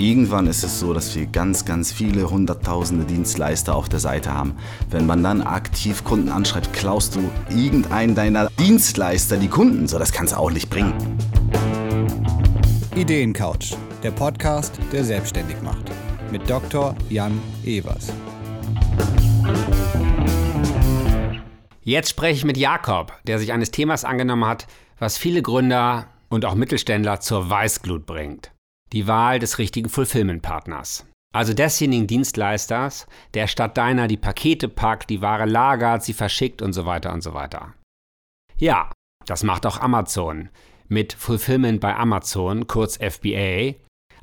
Irgendwann ist es so, dass wir ganz, ganz viele hunderttausende Dienstleister auf der Seite haben. Wenn man dann aktiv Kunden anschreibt, klaust du irgendeinen deiner Dienstleister die Kunden. So, das kannst du auch nicht bringen. Ideencouch, der Podcast, der selbstständig macht. Mit Dr. Jan Evers. Jetzt spreche ich mit Jakob, der sich eines Themas angenommen hat, was viele Gründer und auch Mittelständler zur Weißglut bringt die Wahl des richtigen Fulfillment-Partners. Also desjenigen Dienstleisters, der statt deiner die Pakete packt, die Ware lagert, sie verschickt und so weiter und so weiter. Ja, das macht auch Amazon mit Fulfillment bei Amazon, kurz FBA.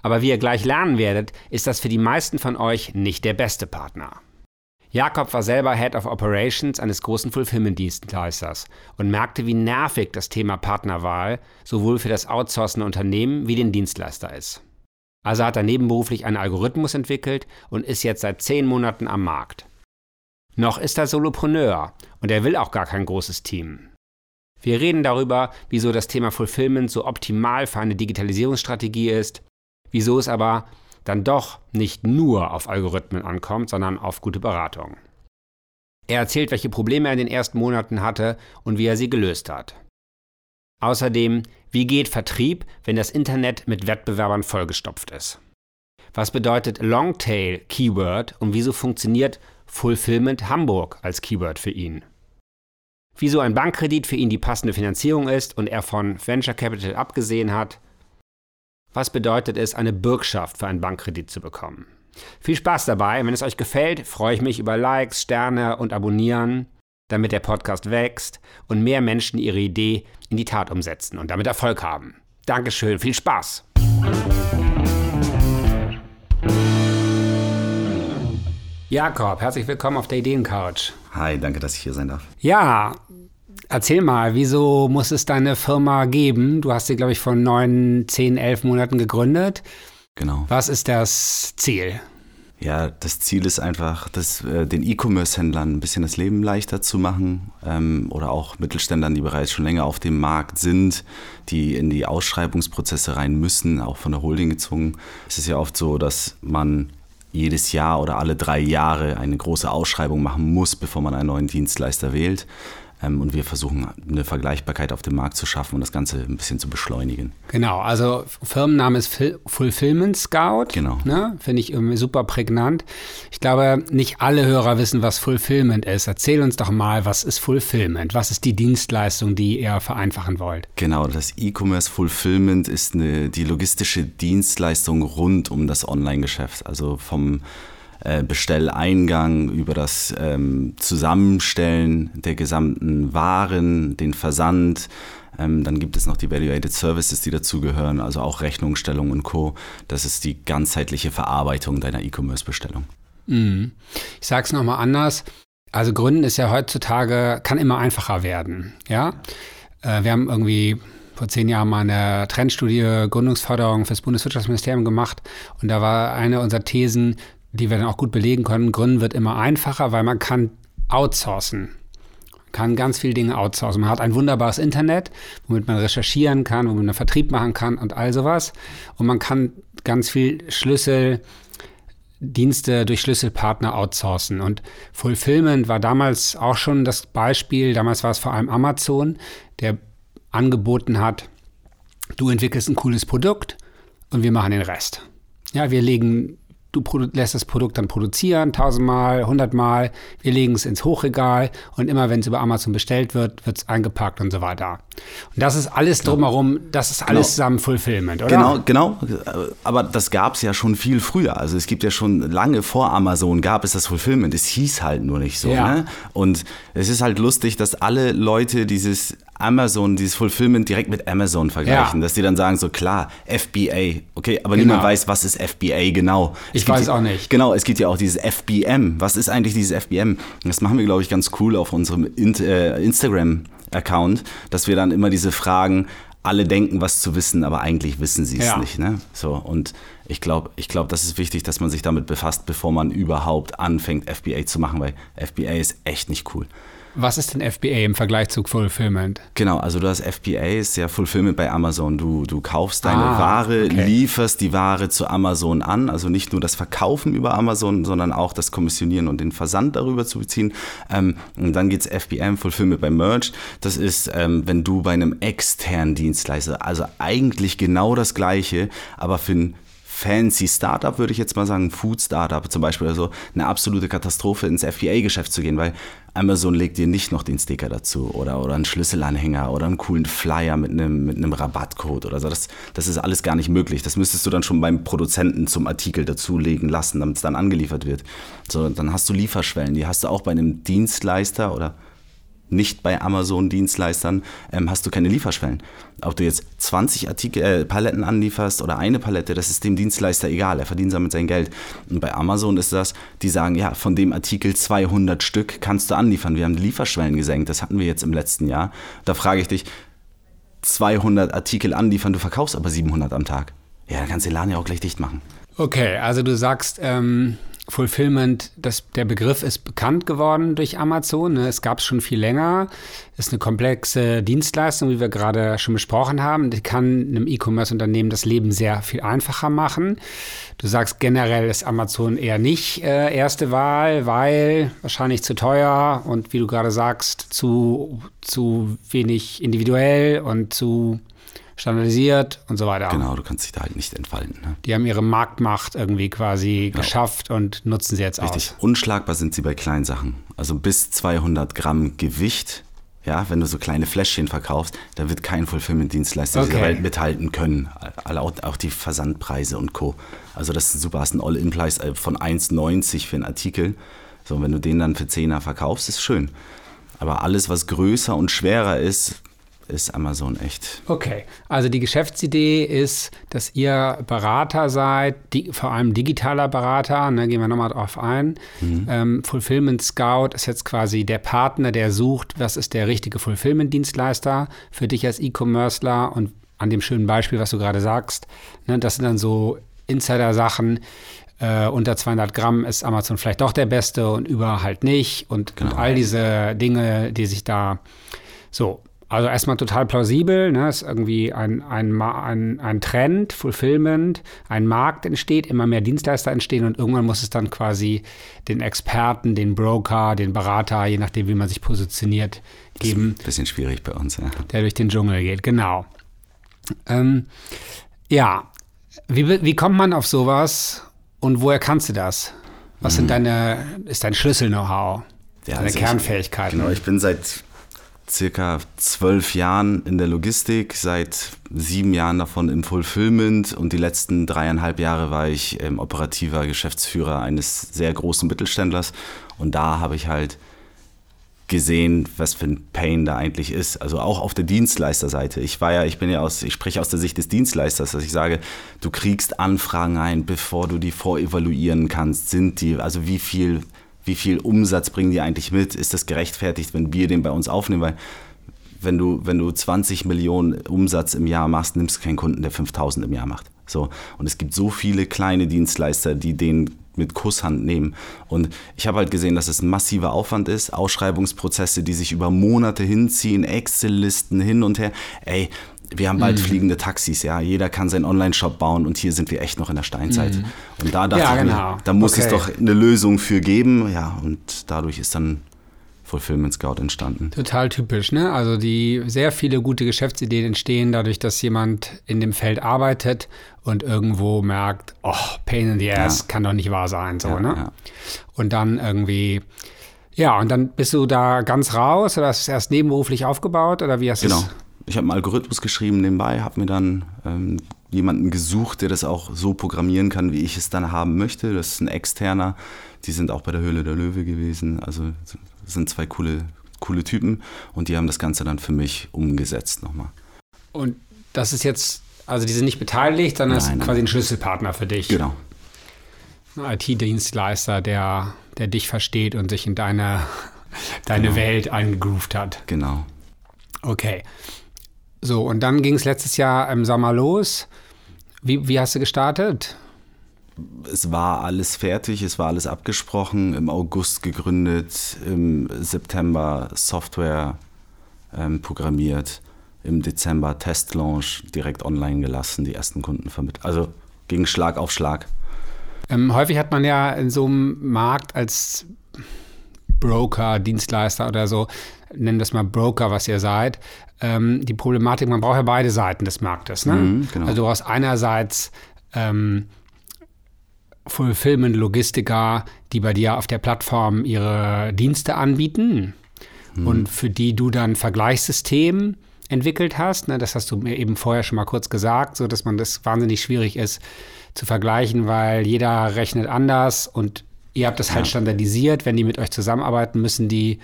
Aber wie ihr gleich lernen werdet, ist das für die meisten von euch nicht der beste Partner. Jakob war selber Head of Operations eines großen Fulfillment-Dienstleisters und merkte, wie nervig das Thema Partnerwahl sowohl für das outsourcende Unternehmen wie den Dienstleister ist. Also hat er nebenberuflich einen Algorithmus entwickelt und ist jetzt seit zehn Monaten am Markt. Noch ist er Solopreneur und er will auch gar kein großes Team. Wir reden darüber, wieso das Thema Fulfillment so optimal für eine Digitalisierungsstrategie ist, wieso es aber dann doch nicht nur auf Algorithmen ankommt, sondern auf gute Beratung. Er erzählt, welche Probleme er in den ersten Monaten hatte und wie er sie gelöst hat. Außerdem, wie geht Vertrieb, wenn das Internet mit Wettbewerbern vollgestopft ist? Was bedeutet Longtail Keyword und wieso funktioniert Fulfillment Hamburg als Keyword für ihn? Wieso ein Bankkredit für ihn die passende Finanzierung ist und er von Venture Capital abgesehen hat was bedeutet es, eine Bürgschaft für einen Bankkredit zu bekommen? Viel Spaß dabei. Wenn es euch gefällt, freue ich mich über Likes, Sterne und Abonnieren, damit der Podcast wächst und mehr Menschen ihre Idee in die Tat umsetzen und damit Erfolg haben. Dankeschön, viel Spaß! Jakob, herzlich willkommen auf der Ideencouch. Hi, danke, dass ich hier sein darf. Ja, Erzähl mal, wieso muss es deine Firma geben? Du hast sie, glaube ich, vor neun, zehn, elf Monaten gegründet. Genau. Was ist das Ziel? Ja, das Ziel ist einfach, das, äh, den E-Commerce-Händlern ein bisschen das Leben leichter zu machen ähm, oder auch Mittelständlern, die bereits schon länger auf dem Markt sind, die in die Ausschreibungsprozesse rein müssen, auch von der Holding gezwungen. Es ist ja oft so, dass man jedes Jahr oder alle drei Jahre eine große Ausschreibung machen muss, bevor man einen neuen Dienstleister wählt. Ähm, und wir versuchen eine Vergleichbarkeit auf dem Markt zu schaffen und das Ganze ein bisschen zu beschleunigen. Genau, also Firmenname ist Fulfillment Scout. Genau. Ne? Finde ich super prägnant. Ich glaube, nicht alle Hörer wissen, was Fulfillment ist. Erzähl uns doch mal, was ist Fulfillment? Was ist die Dienstleistung, die ihr vereinfachen wollt? Genau, das E-Commerce Fulfillment ist eine, die logistische Dienstleistung rund um das Online-Geschäft. Also vom äh, Bestelleingang, über das ähm, Zusammenstellen der gesamten Waren, den Versand. Ähm, dann gibt es noch die Valuated Services, die dazugehören, also auch Rechnungsstellung und Co. Das ist die ganzheitliche Verarbeitung deiner E-Commerce-Bestellung. Mhm. Ich sage es nochmal anders. Also Gründen ist ja heutzutage, kann immer einfacher werden. Ja? Äh, wir haben irgendwie vor zehn Jahren mal eine Trendstudie Gründungsförderung fürs Bundeswirtschaftsministerium gemacht. Und da war eine unserer Thesen, die wir dann auch gut belegen können, Gründen wird immer einfacher, weil man kann outsourcen. Man kann ganz viele Dinge outsourcen. Man hat ein wunderbares Internet, womit man recherchieren kann, womit man Vertrieb machen kann und all sowas. Und man kann ganz viel Schlüsseldienste durch Schlüsselpartner outsourcen. Und Fulfillment war damals auch schon das Beispiel, damals war es vor allem Amazon, der angeboten hat, du entwickelst ein cooles Produkt und wir machen den Rest. Ja, wir legen Du lässt das Produkt dann produzieren, tausendmal, hundertmal. Wir legen es ins Hochregal und immer, wenn es über Amazon bestellt wird, wird es eingepackt und so weiter. Und das ist alles genau. drumherum, das ist alles genau. zusammen Fulfillment, oder? Genau, genau. Aber das gab es ja schon viel früher. Also es gibt ja schon lange vor Amazon gab es das Fulfillment. Es hieß halt nur nicht so. Ja. Ne? Und es ist halt lustig, dass alle Leute dieses Amazon, dieses Fulfillment direkt mit Amazon vergleichen, ja. dass die dann sagen, so klar, FBA, okay, aber genau. niemand weiß, was ist FBA genau. Ich es weiß auch nicht. Genau, es gibt ja auch dieses FBM. Was ist eigentlich dieses FBM? Das machen wir, glaube ich, ganz cool auf unserem äh, Instagram-Account, dass wir dann immer diese Fragen, alle denken, was zu wissen, aber eigentlich wissen sie es ja. nicht. Ne? So, und ich glaube, ich glaub, das ist wichtig, dass man sich damit befasst, bevor man überhaupt anfängt, FBA zu machen, weil FBA ist echt nicht cool. Was ist denn FBA im Vergleich zu Fulfillment? Genau, also du hast FBA, ist ja Fulfillment bei Amazon. Du, du kaufst deine Ah, Ware, okay. lieferst die Ware zu Amazon an. Also nicht nur das Verkaufen über Amazon, sondern auch das Kommissionieren und den Versand darüber zu beziehen. Ähm, und dann geht's FBM, Fulfillment bei Merch. Das ist, ähm, wenn du bei einem externen Dienstleister, also eigentlich genau das Gleiche, aber für ein fancy Startup, würde ich jetzt mal sagen, Food Startup zum Beispiel, also eine absolute Katastrophe ins FBA-Geschäft zu gehen, weil Amazon legt dir nicht noch den Sticker dazu oder, oder einen Schlüsselanhänger oder einen coolen Flyer mit einem, mit einem Rabattcode oder so. Das, das ist alles gar nicht möglich. Das müsstest du dann schon beim Produzenten zum Artikel dazulegen lassen, damit es dann angeliefert wird. So, dann hast du Lieferschwellen, die hast du auch bei einem Dienstleister oder nicht bei Amazon-Dienstleistern ähm, hast du keine Lieferschwellen. Ob du jetzt 20 Artikel, äh, Paletten anlieferst oder eine Palette, das ist dem Dienstleister egal. Er verdient damit sein Geld. Und bei Amazon ist das, die sagen, ja, von dem Artikel 200 Stück kannst du anliefern. Wir haben die Lieferschwellen gesenkt. Das hatten wir jetzt im letzten Jahr. Da frage ich dich, 200 Artikel anliefern, du verkaufst aber 700 am Tag. Ja, dann kannst du den Laden ja auch gleich dicht machen. Okay, also du sagst, ähm, Fulfillment, das, der Begriff ist bekannt geworden durch Amazon. Ne? Es gab es schon viel länger. Ist eine komplexe Dienstleistung, wie wir gerade schon besprochen haben. Die kann einem E-Commerce-Unternehmen das Leben sehr viel einfacher machen. Du sagst generell ist Amazon eher nicht äh, erste Wahl, weil wahrscheinlich zu teuer und wie du gerade sagst, zu, zu wenig individuell und zu standardisiert und so weiter. Genau, du kannst dich da halt nicht entfalten. Ne? Die haben ihre Marktmacht irgendwie quasi geschafft und nutzen sie jetzt Richtig. aus. Unschlagbar sind sie bei kleinen Sachen. Also bis 200 Gramm Gewicht. Ja, wenn du so kleine Fläschchen verkaufst, da wird kein Fulfillment-Dienstleister dieser Okay. Welt mithalten können. Auch, die Versandpreise und Co. Also das ist super, hast einen All-In-Preis äh, von 1,90 für einen Artikel. So, wenn du den dann für 10er verkaufst, ist schön. Aber alles, was größer und schwerer ist, ist Amazon echt. Okay, also die Geschäftsidee ist, dass ihr Berater seid, die, vor allem digitaler Berater, ne, gehen wir nochmal drauf ein. Ähm, Fulfillment Scout ist jetzt quasi der Partner, der sucht, was ist der richtige Fulfillment-Dienstleister für dich als E-Commercer und an dem schönen Beispiel, was du gerade sagst, ne, das sind dann so Insider-Sachen. Äh, unter 200 Gramm ist Amazon vielleicht doch der beste und über halt nicht und, und all diese Dinge, die sich da so, also erstmal total plausibel, ne? ist irgendwie ein, ein, ein, ein Trend, Fulfillment, ein Markt entsteht, immer mehr Dienstleister entstehen und irgendwann muss es dann quasi den Experten, den Broker, den Berater, je nachdem, wie man sich positioniert, geben, Bisschen schwierig bei uns, ja. der durch den Dschungel geht. Genau. Ähm, ja, wie, wie kommt man auf sowas und woher kannst du das? Was sind deine, ist dein Schlüssel-Know-how? deine also ich- Kernfähigkeiten? Genau, ich bin seit circa zwölf Jahren in der Logistik, seit sieben Jahren davon im Fulfillment und die letzten dreieinhalb Jahre war ich ähm, operativer Geschäftsführer eines sehr großen Mittelständlers und da habe ich halt gesehen, was für ein Pain da eigentlich ist. Also auch auf der Dienstleisterseite. Ich war ja, ich bin ja aus, ich spreche aus der Sicht des Dienstleisters, dass ich sage, du kriegst Anfragen ein, bevor du die vorevaluieren kannst. Sind die, also wie viel, wie viel Umsatz bringen die eigentlich mit? Ist das gerechtfertigt, wenn wir den bei uns aufnehmen? Weil wenn du, wenn du 20 Millionen Umsatz im Jahr machst, nimmst du keinen Kunden, der 5000 im Jahr macht. So. Und es gibt so viele kleine Dienstleister, die den mit Kusshand nehmen. Und ich habe halt gesehen, dass es ein massiver Aufwand ist, Ausschreibungsprozesse, die sich über Monate hinziehen, Excel-Listen hin und her. Ey, wir haben Mhm. bald fliegende Taxis, ja. Jeder kann seinen Online-Shop bauen und hier sind wir echt noch in der Steinzeit. Und da dachte Mhm. Ja, ich genau. mir, da muss es Okay. doch eine Lösung für geben. Ja, und dadurch ist dann Fulfillment Scout entstanden. Total typisch, ne? Also die sehr viele gute Geschäftsideen entstehen dadurch, dass jemand in dem Feld arbeitet und irgendwo merkt, oh, Pain in the Ass, Ja. kann doch nicht wahr sein, so, Ja, ne? Und dann irgendwie, ja, und dann bist du da ganz raus oder hast du es erst nebenberuflich aufgebaut oder wie hast du Genau. es? Ich habe einen Algorithmus geschrieben nebenbei, habe mir dann ähm, jemanden gesucht, der das auch so programmieren kann, wie ich es dann haben möchte. Das ist ein externer. Die sind auch bei der Höhle der Löwe gewesen. Also das sind zwei coole, coole Typen und die haben das Ganze dann für mich umgesetzt nochmal. Und das ist jetzt, also die sind nicht beteiligt, sondern es ist quasi ein Schlüsselpartner für dich. Genau. Ein IT-Dienstleister, der, der dich versteht und sich in deine, deine Genau. Welt eingegroovt hat. Genau. Okay. So, und dann ging es letztes Jahr im Sommer los. Wie, wie hast du gestartet? es war alles fertig, es war alles abgesprochen, im August gegründet, im September Software ähm, programmiert, im Dezember Testlaunch direkt online gelassen, die ersten Kunden vermittelt. Also ging Schlag auf Schlag. Ähm, häufig hat man ja in so einem Markt als Broker, Dienstleister oder so, nennen das mal Broker, was ihr seid, ähm, die Problematik, man braucht ja beide Seiten des Marktes. Ne? Mhm, genau. Also du brauchst einerseits ähm, Fulfillment-Logistiker, die bei dir auf der Plattform ihre Dienste anbieten mhm. und für die du dann Vergleichssystem entwickelt hast. Ne? Das hast du mir eben vorher schon mal kurz gesagt, so dass man das wahnsinnig schwierig ist zu vergleichen, weil jeder rechnet anders und ihr habt das halt standardisiert. Wenn die mit euch zusammenarbeiten, müssen die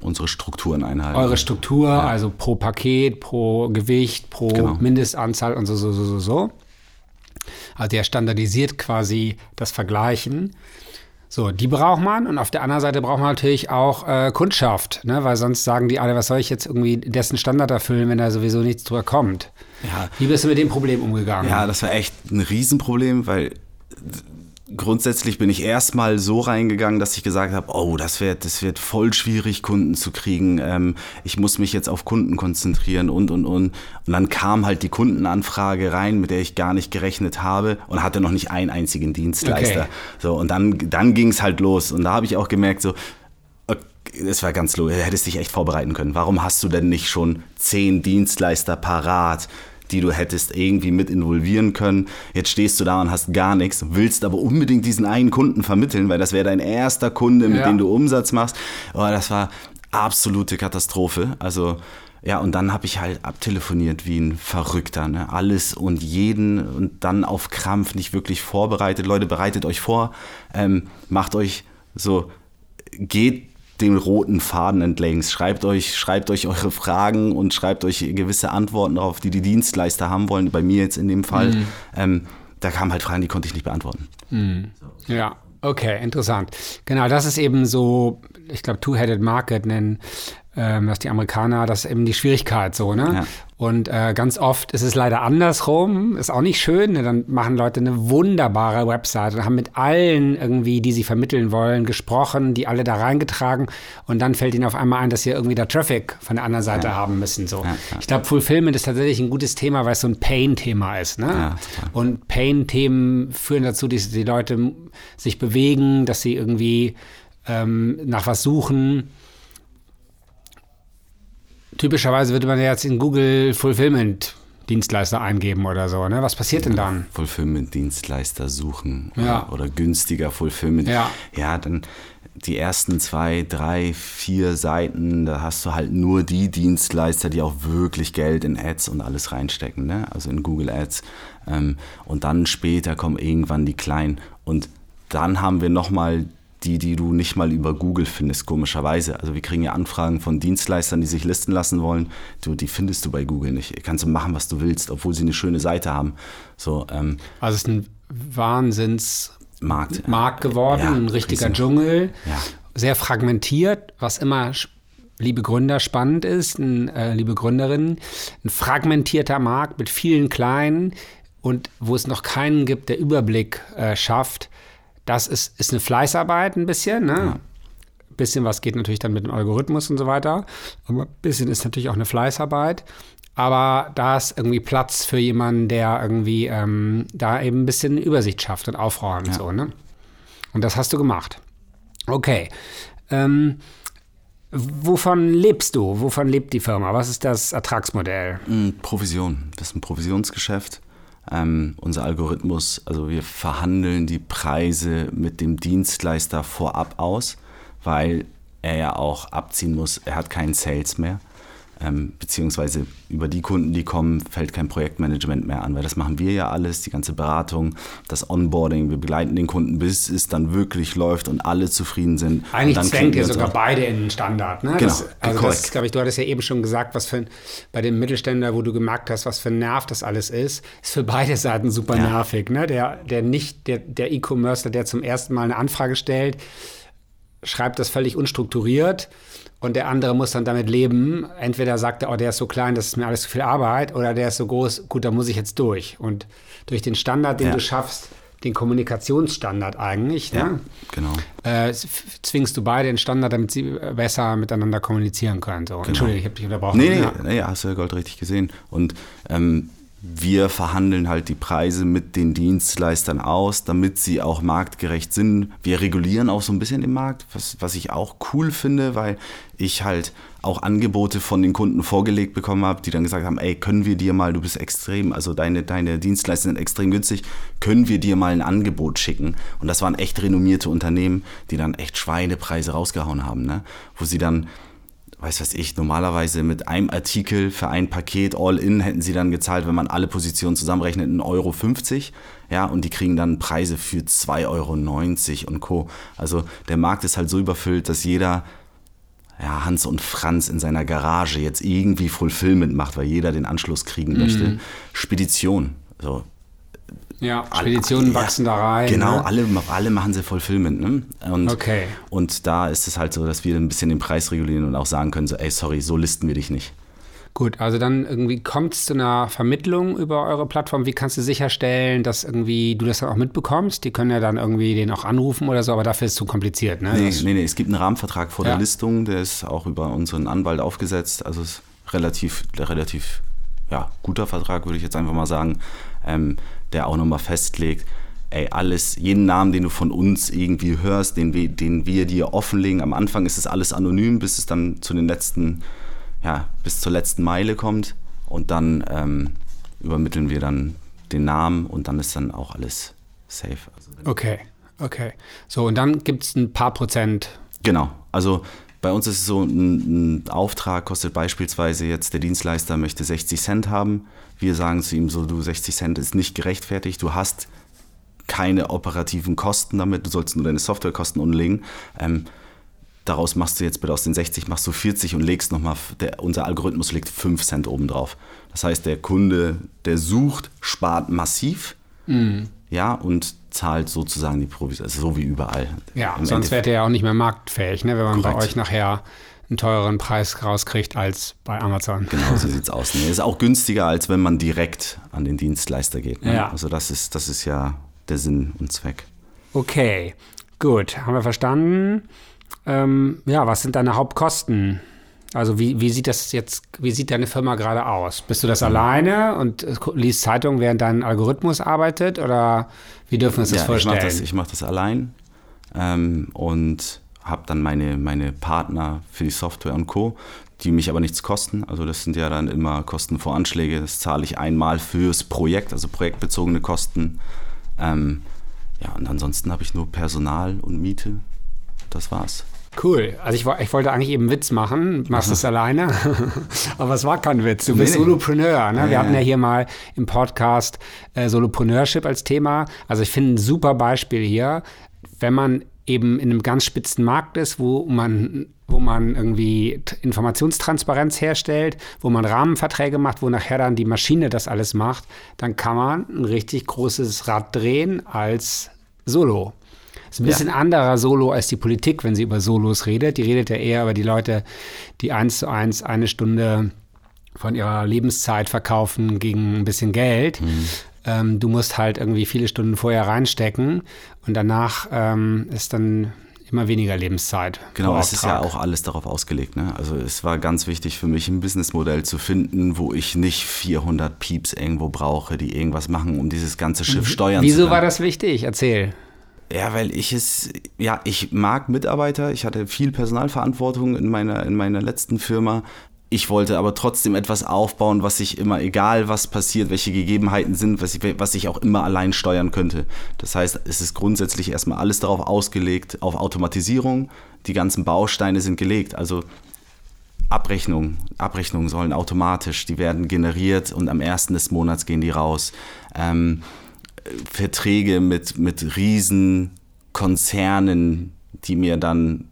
unsere Strukturen einhalten. Eure Struktur, ja. also pro Paket, pro Gewicht, pro genau. Mindestanzahl und so, so, so, so, so. Also der standardisiert quasi das Vergleichen. So, die braucht man und auf der anderen Seite braucht man natürlich auch äh, Kundschaft, ne? weil sonst sagen die alle, was soll ich jetzt irgendwie dessen Standard erfüllen, wenn da sowieso nichts drüber kommt. Ja. Wie bist du mit dem Problem umgegangen? Ja, das war echt ein Riesenproblem, weil grundsätzlich bin ich erstmal so reingegangen, dass ich gesagt habe, oh, das wird, das wird voll schwierig, Kunden zu kriegen. Ähm, ich muss mich jetzt auf Kunden konzentrieren und, und, und. Und dann kam halt die Kundenanfrage rein, mit der ich gar nicht gerechnet habe und hatte noch nicht einen einzigen Dienstleister. Okay. So, und dann, dann ging es halt los. Und da habe ich auch gemerkt, so, es war ganz logisch, hättest dich echt vorbereiten können. Warum hast du denn nicht schon zehn Dienstleister parat? Die du hättest irgendwie mit involvieren können. Jetzt stehst du da und hast gar nichts, willst aber unbedingt diesen einen Kunden vermitteln, weil das wäre dein erster Kunde, mit ja. dem du Umsatz machst. Oh, das war absolute Katastrophe. Also ja, und dann habe ich halt abtelefoniert wie ein Verrückter. Ne? Alles und jeden und dann auf Krampf nicht wirklich vorbereitet. Leute, bereitet euch vor, ähm, macht euch so, geht den roten Faden entlängs. Schreibt euch, schreibt euch eure Fragen und schreibt euch gewisse Antworten darauf, die die Dienstleister haben wollen. Bei mir jetzt in dem Fall. Mhm. Ähm, da kamen halt Fragen, die konnte ich nicht beantworten. Mhm. Ja, okay, interessant. Genau, das ist eben so, ich glaube, Two-Headed Market nennen dass die Amerikaner, das eben die Schwierigkeit so, ne? Ja. Und äh, ganz oft ist es leider andersrum, ist auch nicht schön. Ne? Dann machen Leute eine wunderbare Website und haben mit allen irgendwie, die sie vermitteln wollen, gesprochen, die alle da reingetragen und dann fällt ihnen auf einmal ein, dass sie irgendwie da Traffic von der anderen Seite ja. haben müssen. So. Ja, ich glaube, Fulfillment ist tatsächlich ein gutes Thema, weil es so ein Pain-Thema ist. Ne? und Pain-Themen führen dazu, dass die Leute sich bewegen, dass sie irgendwie ähm, nach was suchen typischerweise würde man ja jetzt in Google Fulfillment Dienstleister eingeben oder so. Ne? Was passiert denn dann? Fulfillment-Dienstleister suchen ja. oder, oder, günstiger Fulfillment. Ja. ja, dann die ersten zwei, drei, vier Seiten, da hast du halt nur die Dienstleister, die auch wirklich Geld in Ads und alles reinstecken, ne? also in Google Ads. Ähm, und dann später kommen irgendwann die kleinen. Und dann haben wir nochmal die, die du nicht mal über Google findest, komischerweise. Also wir kriegen ja Anfragen von Dienstleistern, die sich listen lassen wollen. Du, die findest du bei Google nicht. Kannst du machen, was du willst, obwohl sie eine schöne Seite haben. So, ähm, also es ist ein Wahnsinns Markt, Markt geworden, ja, ein richtiger riesen. Dschungel. Ja. Sehr fragmentiert, was immer liebe Gründer spannend ist, ein, äh, liebe Gründerinnen, ein fragmentierter Markt mit vielen kleinen und wo es noch keinen gibt, der Überblick äh, schafft das ist, ist eine Fleißarbeit ein bisschen, ne? Ja. Ein bisschen was geht natürlich dann mit dem Algorithmus und so weiter. Aber ein bisschen ist natürlich auch eine Fleißarbeit. Aber da ist irgendwie Platz für jemanden, der irgendwie ähm, da eben ein bisschen Übersicht schafft und aufräumt. Ja. So, ne? Und das hast du gemacht. Okay. Ähm, wovon lebst du? Wovon lebt die Firma? Was ist das Ertragsmodell? Provision. Das ist ein Provisionsgeschäft ähm, unser Algorithmus, also wir verhandeln die Preise mit dem Dienstleister vorab aus, weil er ja auch abziehen muss, er hat keinen Sales mehr ähm, beziehungsweise über die Kunden, die kommen, fällt kein Projektmanagement mehr an, weil das machen wir ja alles, die ganze Beratung, das Onboarding, wir begleiten den Kunden, bis es dann wirklich läuft und alle zufrieden sind. Eigentlich zwängt ihr sogar beide in den Standard. Ne? Genau, das, also korrekt. das, glaube ich, du hattest ja eben schon gesagt, was für ein, bei dem Mittelständler, wo du gemerkt hast, was für ein Nerv das alles ist, ist für beide Seiten super ja. nervig. Ne? Der, der nicht, der, der E-Commercer, der zum ersten Mal eine Anfrage stellt, schreibt das völlig unstrukturiert und der andere muss dann damit leben. Entweder sagt er, oh, der ist so klein, das ist mir alles zu viel Arbeit, oder der ist so groß, gut, da muss ich jetzt durch. Und durch den Standard, den ja. du schaffst, den Kommunikationsstandard eigentlich. Ne? Ja, genau. Äh, zwingst du beide den Standard, damit sie besser miteinander kommunizieren können. So. Genau. Entschuldige, ich habe dich unterbrochen. Nee, nee, ja. nee, hast du ja Gold richtig gesehen. Und ähm, wir verhandeln halt die Preise mit den Dienstleistern aus, damit sie auch marktgerecht sind. Wir regulieren auch so ein bisschen den Markt, was, was ich auch cool finde, weil ich halt auch Angebote von den Kunden vorgelegt bekommen habe, die dann gesagt haben, ey, können wir dir mal, du bist extrem, also deine, deine Dienstleister sind extrem günstig, können wir dir mal ein Angebot schicken? Und das waren echt renommierte Unternehmen, die dann echt Schweinepreise rausgehauen haben, ne? wo sie dann weiß was ich, normalerweise mit einem Artikel für ein Paket All-In hätten sie dann gezahlt, wenn man alle Positionen zusammenrechnet, 1,50 Euro. Ja, und die kriegen dann Preise für 2,90 Euro und Co. Also der Markt ist halt so überfüllt, dass jeder ja, Hans und Franz in seiner Garage jetzt irgendwie Fulfillment macht, weil jeder den Anschluss kriegen möchte. Spedition. So, Ja, Speditionen Ja, wachsen da rein. Genau, ne? alle, alle machen sie Fulfillment. Ne? Und, Okay. und da ist es halt so, dass wir ein bisschen den Preis regulieren und auch sagen können, so, ey, sorry, so listen wir dich nicht. Gut, also dann irgendwie kommt es zu einer Vermittlung über eure Plattform. Wie kannst du sicherstellen, dass irgendwie du das dann auch mitbekommst? Die können ja dann irgendwie den auch anrufen oder so, aber dafür ist es zu kompliziert, ne? Nee, nee, nee, es gibt einen Rahmenvertrag vor Ja. der Listung, der ist auch über unseren Anwalt aufgesetzt. Also es ist relativ, relativ ja, guter Vertrag, würde ich jetzt einfach mal sagen, ähm, der auch nochmal festlegt, ey, alles, jeden Namen, den du von uns irgendwie hörst, den wir, den wir dir offenlegen. Am Anfang ist es alles anonym, bis es dann zu den letzten, ja, bis zur letzten Meile kommt. Und dann ähm, übermitteln wir dann den Namen und dann ist dann auch alles safe. Also, Okay, okay. So, und dann gibt es ein paar Prozent. Genau. Also bei uns ist es so, ein, ein Auftrag kostet beispielsweise jetzt, der Dienstleister möchte 60 Cent haben. Wir sagen zu ihm so, du 60 Cent ist nicht gerechtfertigt, du hast keine operativen Kosten damit, du sollst nur deine Softwarekosten umlegen. Ähm, daraus machst du jetzt bitte aus den 60, machst du 40 und legst nochmal, unser Algorithmus legt 5 Cent oben drauf. Das heißt, der Kunde, der sucht, spart massiv, ja, und zahlt sozusagen die Provision, also so wie überall. Ja, Im sonst wärt ihr ja auch nicht mehr marktfähig, ne? wenn man bei Korrekt. euch nachher einen teureren Preis rauskriegt als bei Amazon. Genau, so sieht's aus. Nee, ist auch günstiger, als wenn man direkt an den Dienstleister geht. Ne? Ja. Also das ist, das ist ja der Sinn und Zweck. Okay, gut, haben wir verstanden. Ähm, ja, was sind deine Hauptkosten? Also wie, wie sieht das jetzt, wie sieht deine Firma gerade aus? Bist du das alleine und liest Zeitung, während dein Algorithmus arbeitet? Oder wie dürfen wir uns das ja, ich vorstellen? mache das, ich mach das allein ähm, und habe dann meine, meine Partner für die Software und Co., die mich aber nichts kosten. Also das sind ja dann immer Kostenvoranschläge. Das zahle ich einmal fürs Projekt, also projektbezogene Kosten. Ähm, ja, und ansonsten habe ich nur Personal und Miete. Das war's. Cool. Also ich, ich wollte eigentlich eben einen Witz machen, machst es alleine, aber es war kein Witz. Du bist Nee. Solopreneur. Ne? Wir Ja, hatten ja hier mal im Podcast äh, Solopreneurship als Thema. Also ich finde ein super Beispiel hier, wenn man eben in einem ganz spitzen Markt ist, wo man wo man irgendwie Informationstransparenz herstellt, wo man Rahmenverträge macht, wo nachher dann die Maschine das alles macht, dann kann man ein richtig großes Rad drehen als Solo. Ist ein Ja. bisschen anderer Solo als die Politik, wenn sie über Solos redet. Die redet ja eher über die Leute, die eins zu eins eine Stunde von ihrer Lebenszeit verkaufen gegen ein bisschen Geld. Ähm, du musst halt irgendwie viele Stunden vorher reinstecken und danach ähm, ist dann immer weniger Lebenszeit. Genau, es ist ja auch alles darauf ausgelegt. Ne? Also es war ganz wichtig für mich, ein Businessmodell zu finden, wo ich nicht 400 Pieps irgendwo brauche, die irgendwas machen, um dieses ganze Schiff steuern zu Wieso können. war das wichtig? Erzähl. Ja, weil ich es, ja, ich mag Mitarbeiter. Ich hatte viel Personalverantwortung in meiner, in meiner letzten Firma. Ich wollte aber trotzdem etwas aufbauen, was ich immer, egal was passiert, welche Gegebenheiten sind, was ich, was ich auch immer allein steuern könnte. Das heißt, es ist grundsätzlich erstmal alles darauf ausgelegt, auf Automatisierung. Die ganzen Bausteine sind gelegt. Also Abrechnungen. Abrechnungen sollen automatisch, die werden generiert und am ersten des Monats gehen die raus. Ähm, Verträge mit, mit riesen Konzernen, die mir dann,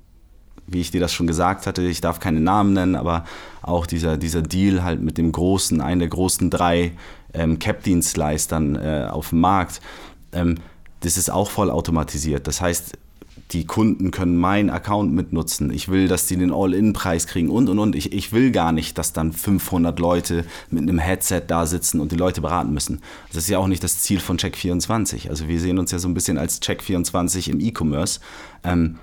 wie ich dir das schon gesagt hatte, ich darf keine Namen nennen, aber auch dieser, dieser Deal halt mit dem großen, einen der großen drei ähm, Cap-Dienstleistern äh, auf dem Markt, ähm, das ist auch voll automatisiert. Das heißt, die Kunden können meinen Account mitnutzen. Ich will, dass die den All-In-Preis kriegen und, und, und. Ich, ich will gar nicht, dass dann 500 Leute mit einem Headset da sitzen und die Leute beraten müssen. Das ist ja auch nicht das Ziel von Check24. Also wir sehen uns ja so ein bisschen als Check24 im E-Commerce. Ähm,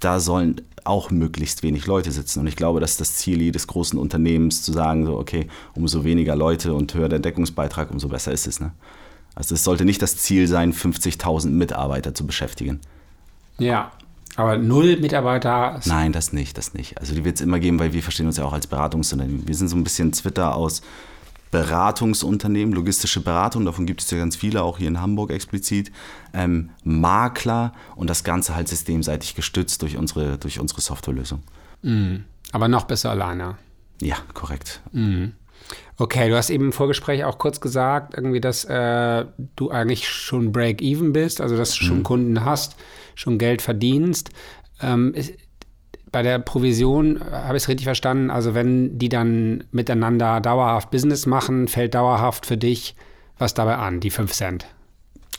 da sollen auch möglichst wenig Leute sitzen. Und ich glaube, das ist das Ziel jedes großen Unternehmens, zu sagen, so, okay, umso weniger Leute und höher der Deckungsbeitrag, umso besser ist es. Ne? Also es sollte nicht das Ziel sein, 50.000 Mitarbeiter zu beschäftigen. Ja, aber null Mitarbeiter? Nein, das nicht, das nicht. Also die wird es immer geben, weil wir verstehen uns ja auch als Beratungsunternehmen. Wir sind so ein bisschen Twitter aus Beratungsunternehmen, logistische Beratung, davon gibt es ja ganz viele, auch hier in Hamburg explizit, ähm, Makler und das Ganze halt systemseitig gestützt durch unsere, durch unsere Softwarelösung. Mhm. Aber noch besser alleine. Ja, korrekt. Mhm. Okay, du hast eben im Vorgespräch auch kurz gesagt, irgendwie, dass äh, du eigentlich schon Break-Even bist, also dass du schon mhm. Kunden hast, schon Geld verdienst. Ähm, ist, bei der Provision äh, habe ich es richtig verstanden. Also wenn die dann miteinander dauerhaft Business machen, fällt dauerhaft für dich was dabei an, die 5 Cent.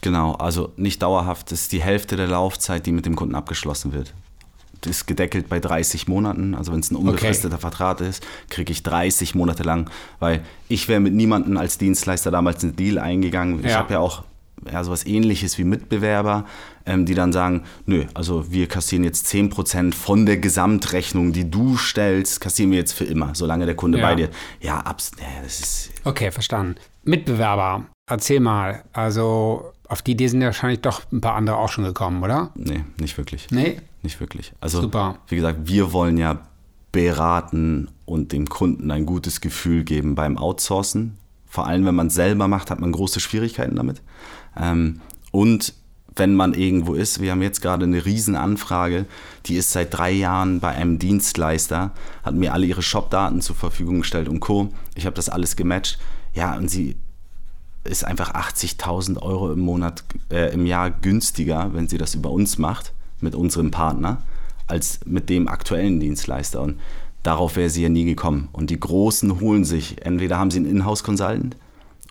Genau, also nicht dauerhaft, das ist die Hälfte der Laufzeit, die mit dem Kunden abgeschlossen wird. Das ist gedeckelt bei 30 Monaten. Also wenn es ein unbefristeter okay. Vertrag ist, kriege ich 30 Monate lang, weil ich wäre mit niemandem als Dienstleister damals einen Deal eingegangen. Ich habe ja auch ja, sowas ähnliches wie Mitbewerber, die dann sagen, nö, also wir kassieren jetzt 10% von der Gesamtrechnung, die du stellst, kassieren wir jetzt für immer, solange der Kunde ja. bei dir. Ja, abs das ist. Okay, verstanden. Mitbewerber, erzähl mal. Also auf die Idee sind ja wahrscheinlich doch ein paar andere auch schon gekommen, oder? Nee, nicht wirklich. Nee? Nicht wirklich. Also, Super. wie gesagt, wir wollen ja beraten und dem Kunden ein gutes Gefühl geben beim Outsourcen. Vor allem, wenn man es selber macht, hat man große Schwierigkeiten damit. Ähm, und wenn man irgendwo ist, wir haben jetzt gerade eine Riesenanfrage, die ist seit drei Jahren bei einem Dienstleister, hat mir alle ihre Shop-Daten zur Verfügung gestellt und Co. Ich habe das alles gematcht. Ja, und sie ist einfach 80.000 Euro im Monat, äh, im Jahr günstiger, wenn sie das über uns macht, mit unserem Partner, als mit dem aktuellen Dienstleister. Und darauf wäre sie ja nie gekommen. Und die Großen holen sich, entweder haben sie einen Inhouse-Consultant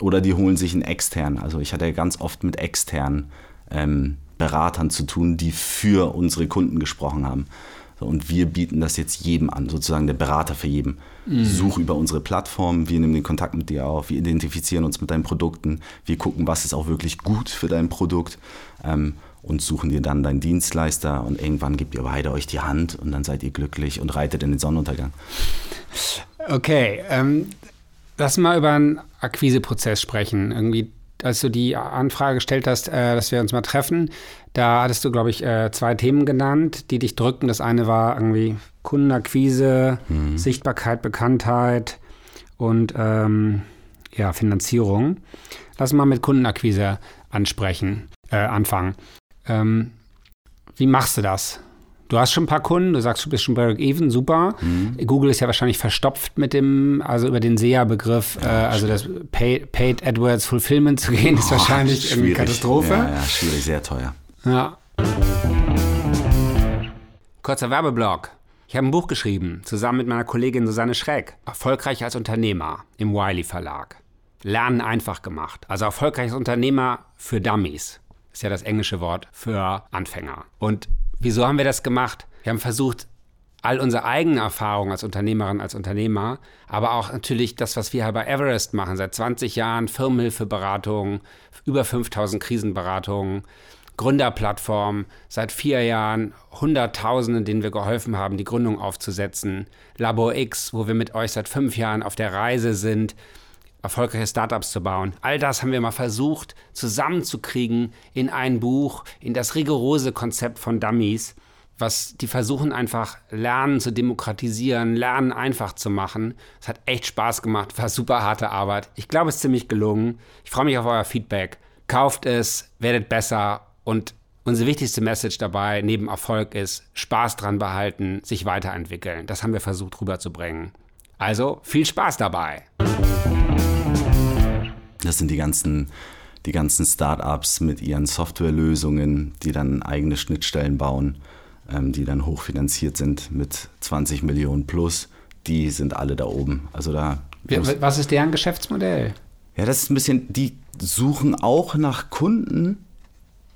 oder die holen sich einen externen. Also ich hatte ja ganz oft mit externen ähm, Beratern zu tun, die für unsere Kunden gesprochen haben. So, und wir bieten das jetzt jedem an, sozusagen der Berater für jeden. Mhm. Such über unsere Plattform, wir nehmen den Kontakt mit dir auf, wir identifizieren uns mit deinen Produkten, wir gucken, was ist auch wirklich gut für dein Produkt ähm, und suchen dir dann deinen Dienstleister und irgendwann gebt ihr beide euch die Hand und dann seid ihr glücklich und reitet in den Sonnenuntergang. Okay, ähm, lass mal über einen Akquiseprozess sprechen. Irgendwie, als du die Anfrage gestellt hast, äh, dass wir uns mal treffen, da hattest du, glaube ich, äh, zwei Themen genannt, die dich drückten. Das eine war irgendwie Kundenakquise, mhm. Sichtbarkeit, Bekanntheit und ähm, ja, Finanzierung. Lass mal mit Kundenakquise ansprechen, äh, anfangen. Ähm, wie machst du das? Du hast schon ein paar Kunden, du sagst, du bist schon Break-Even, super. Mhm. Google ist ja wahrscheinlich verstopft mit dem, also über den SEA-Begriff, ja, äh, also das Paid, Paid, AdWords Fulfillment zu gehen, ist wahrscheinlich eine Katastrophe. Ja, ja, schwierig, sehr teuer. Ja. Kurzer Werbeblock. Ich habe ein Buch geschrieben, zusammen mit meiner Kollegin Susanne Schreck. Erfolgreich als Unternehmer im Wiley Verlag. Lernen einfach gemacht. Also erfolgreich als Unternehmer für Dummies. Ist ja das englische Wort für Anfänger. Und Wieso haben wir das gemacht? Wir haben versucht, all unsere eigenen Erfahrungen als Unternehmerin, als Unternehmer, aber auch natürlich das, was wir hier bei Everest machen, seit 20 Jahren Firmenhilfeberatung, über 5000 Krisenberatungen, Gründerplattform, seit vier Jahren Hunderttausenden, denen wir geholfen haben, die Gründung aufzusetzen, Labor X, wo wir mit euch seit fünf Jahren auf der Reise sind, erfolgreiche Startups zu bauen. All das haben wir mal versucht zusammenzukriegen in ein Buch, in das rigorose Konzept von Dummies, was die versuchen einfach Lernen zu demokratisieren, Lernen einfach zu machen. Es hat echt Spaß gemacht, war super harte Arbeit. Ich glaube, es ist ziemlich gelungen. Ich freue mich auf euer Feedback. Kauft es, werdet besser und unsere wichtigste Message dabei neben Erfolg ist Spaß dran behalten, sich weiterentwickeln. Das haben wir versucht rüberzubringen. Also viel Spaß dabei. Das sind die ganzen, die ganzen Startups mit ihren Softwarelösungen, die dann eigene Schnittstellen bauen, ähm, die dann hochfinanziert sind mit 20 Millionen plus. Die sind alle da oben. Also da. Was ist deren Geschäftsmodell? Ja, das ist ein bisschen, die suchen auch nach Kunden,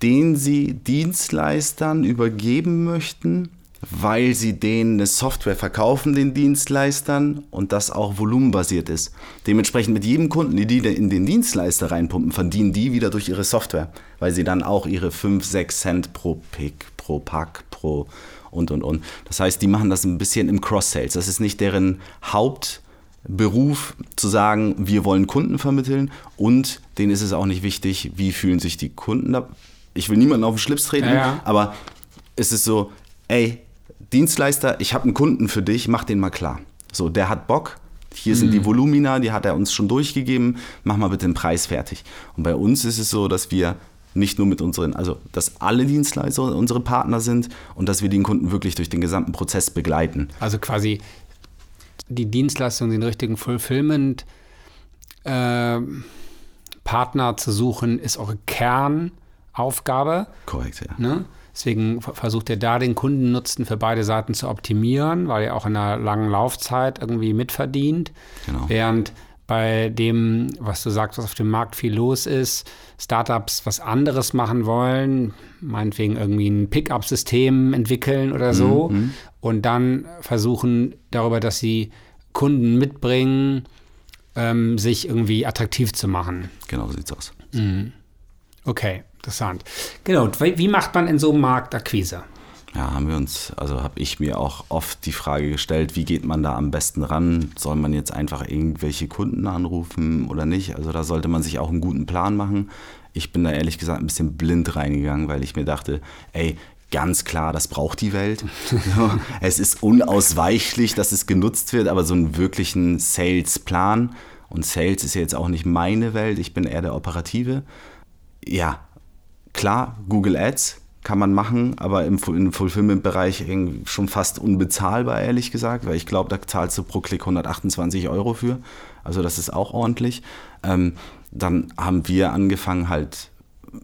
den sie Dienstleistern übergeben möchten, weil sie denen eine Software verkaufen, den Dienstleistern, und das auch volumenbasiert ist. Dementsprechend mit jedem Kunden, die die in den Dienstleister reinpumpen, verdienen die wieder durch ihre Software, weil sie dann auch ihre 5, 6 Cent pro Pick, pro Pack, pro und, und, und. Das heißt, die machen das ein bisschen im Cross-Sales. Das ist nicht deren Hauptberuf zu sagen, wir wollen Kunden vermitteln und denen ist es auch nicht wichtig, wie fühlen sich die Kunden da. Ich will niemanden auf den Schlips treten, Ja, ja. aber es ist so, ey, Dienstleister, ich habe einen Kunden für dich, mach den mal klar. So, der hat Bock, hier sind die Volumina, die hat er uns schon durchgegeben, mach mal bitte den Preis fertig. Und bei uns ist es so, dass wir nicht nur mit unseren, also dass alle Dienstleister unsere Partner sind und dass wir den Kunden wirklich durch den gesamten Prozess begleiten. Also quasi die Dienstleistung, den richtigen Fulfillment äh, Partner zu suchen, ist eure Kernaufgabe. Korrekt, ja. Ne? Deswegen ver- versucht ihr da den Kundennutzen für beide Seiten zu optimieren, weil ihr auch in einer langen Laufzeit irgendwie mitverdient. Genau. Während bei dem, was du sagst, was auf dem Markt viel los ist, Startups was anderes machen wollen, meinetwegen irgendwie ein Pickup-System entwickeln oder so und dann versuchen darüber, dass sie Kunden mitbringen, ähm, sich irgendwie attraktiv zu machen. Genau so sieht's aus. Okay, interessant. Genau, und wie macht man in so einem Markt Akquise? Ja, haben wir uns, also habe ich mir auch oft die Frage gestellt, wie geht man da am besten ran? Soll man jetzt einfach irgendwelche Kunden anrufen oder nicht? Also da sollte man sich auch einen guten Plan machen. Ich bin da ehrlich gesagt ein bisschen blind reingegangen, weil ich mir dachte, ey, ganz klar, das braucht die Welt. Es ist unausweichlich, dass es genutzt wird, aber so einen wirklichen Sales-Plan und Sales ist ja jetzt auch nicht meine Welt, ich bin eher der Operative. Ja, klar, Google Ads kann man machen, aber im, im Fulfillment-Bereich schon fast unbezahlbar, ehrlich gesagt, weil ich glaube, da zahlst du pro Klick 128 Euro für. Also das ist auch ordentlich. Ähm, dann haben wir angefangen halt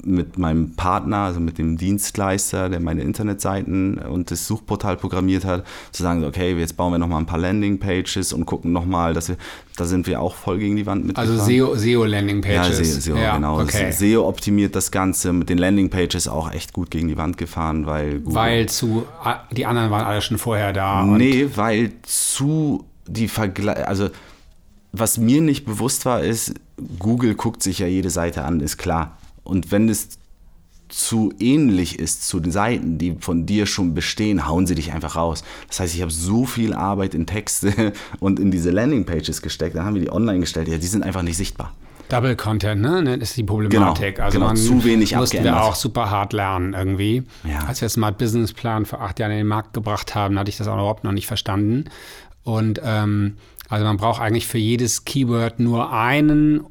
mit meinem Partner, also mit dem Dienstleister, der meine Internetseiten und das Suchportal programmiert hat, zu sagen, okay, jetzt bauen wir nochmal ein paar Landing-Pages und gucken nochmal, dass wir, da sind wir auch voll gegen die Wand mitgefahren. Also SEO, SEO Ja. SEO, SEO genau. Okay. SEO optimiert das Ganze, mit den Landingpages auch echt gut gegen die Wand gefahren, weil Google- Weil zu die anderen waren alle schon vorher da. Nee, weil zu die Vergleich, also was mir nicht bewusst war, ist, Google guckt sich ja jede Seite an, ist klar. Und wenn es zu ähnlich ist zu den Seiten, die von dir schon bestehen, hauen sie dich einfach raus. Das heißt, ich habe so viel Arbeit in Texte und in diese Landingpages gesteckt, dann haben wir die online gestellt, ja, die sind einfach nicht sichtbar. Double Content, ne? Das ist die Problematik. Genau, also genau, man zu wenig mussten wir auch super hart lernen irgendwie. Ja. Als wir Smart Business Plan vor acht Jahren in den Markt gebracht haben, hatte ich das auch überhaupt noch nicht verstanden. Und ähm, also man braucht eigentlich für jedes Keyword nur einen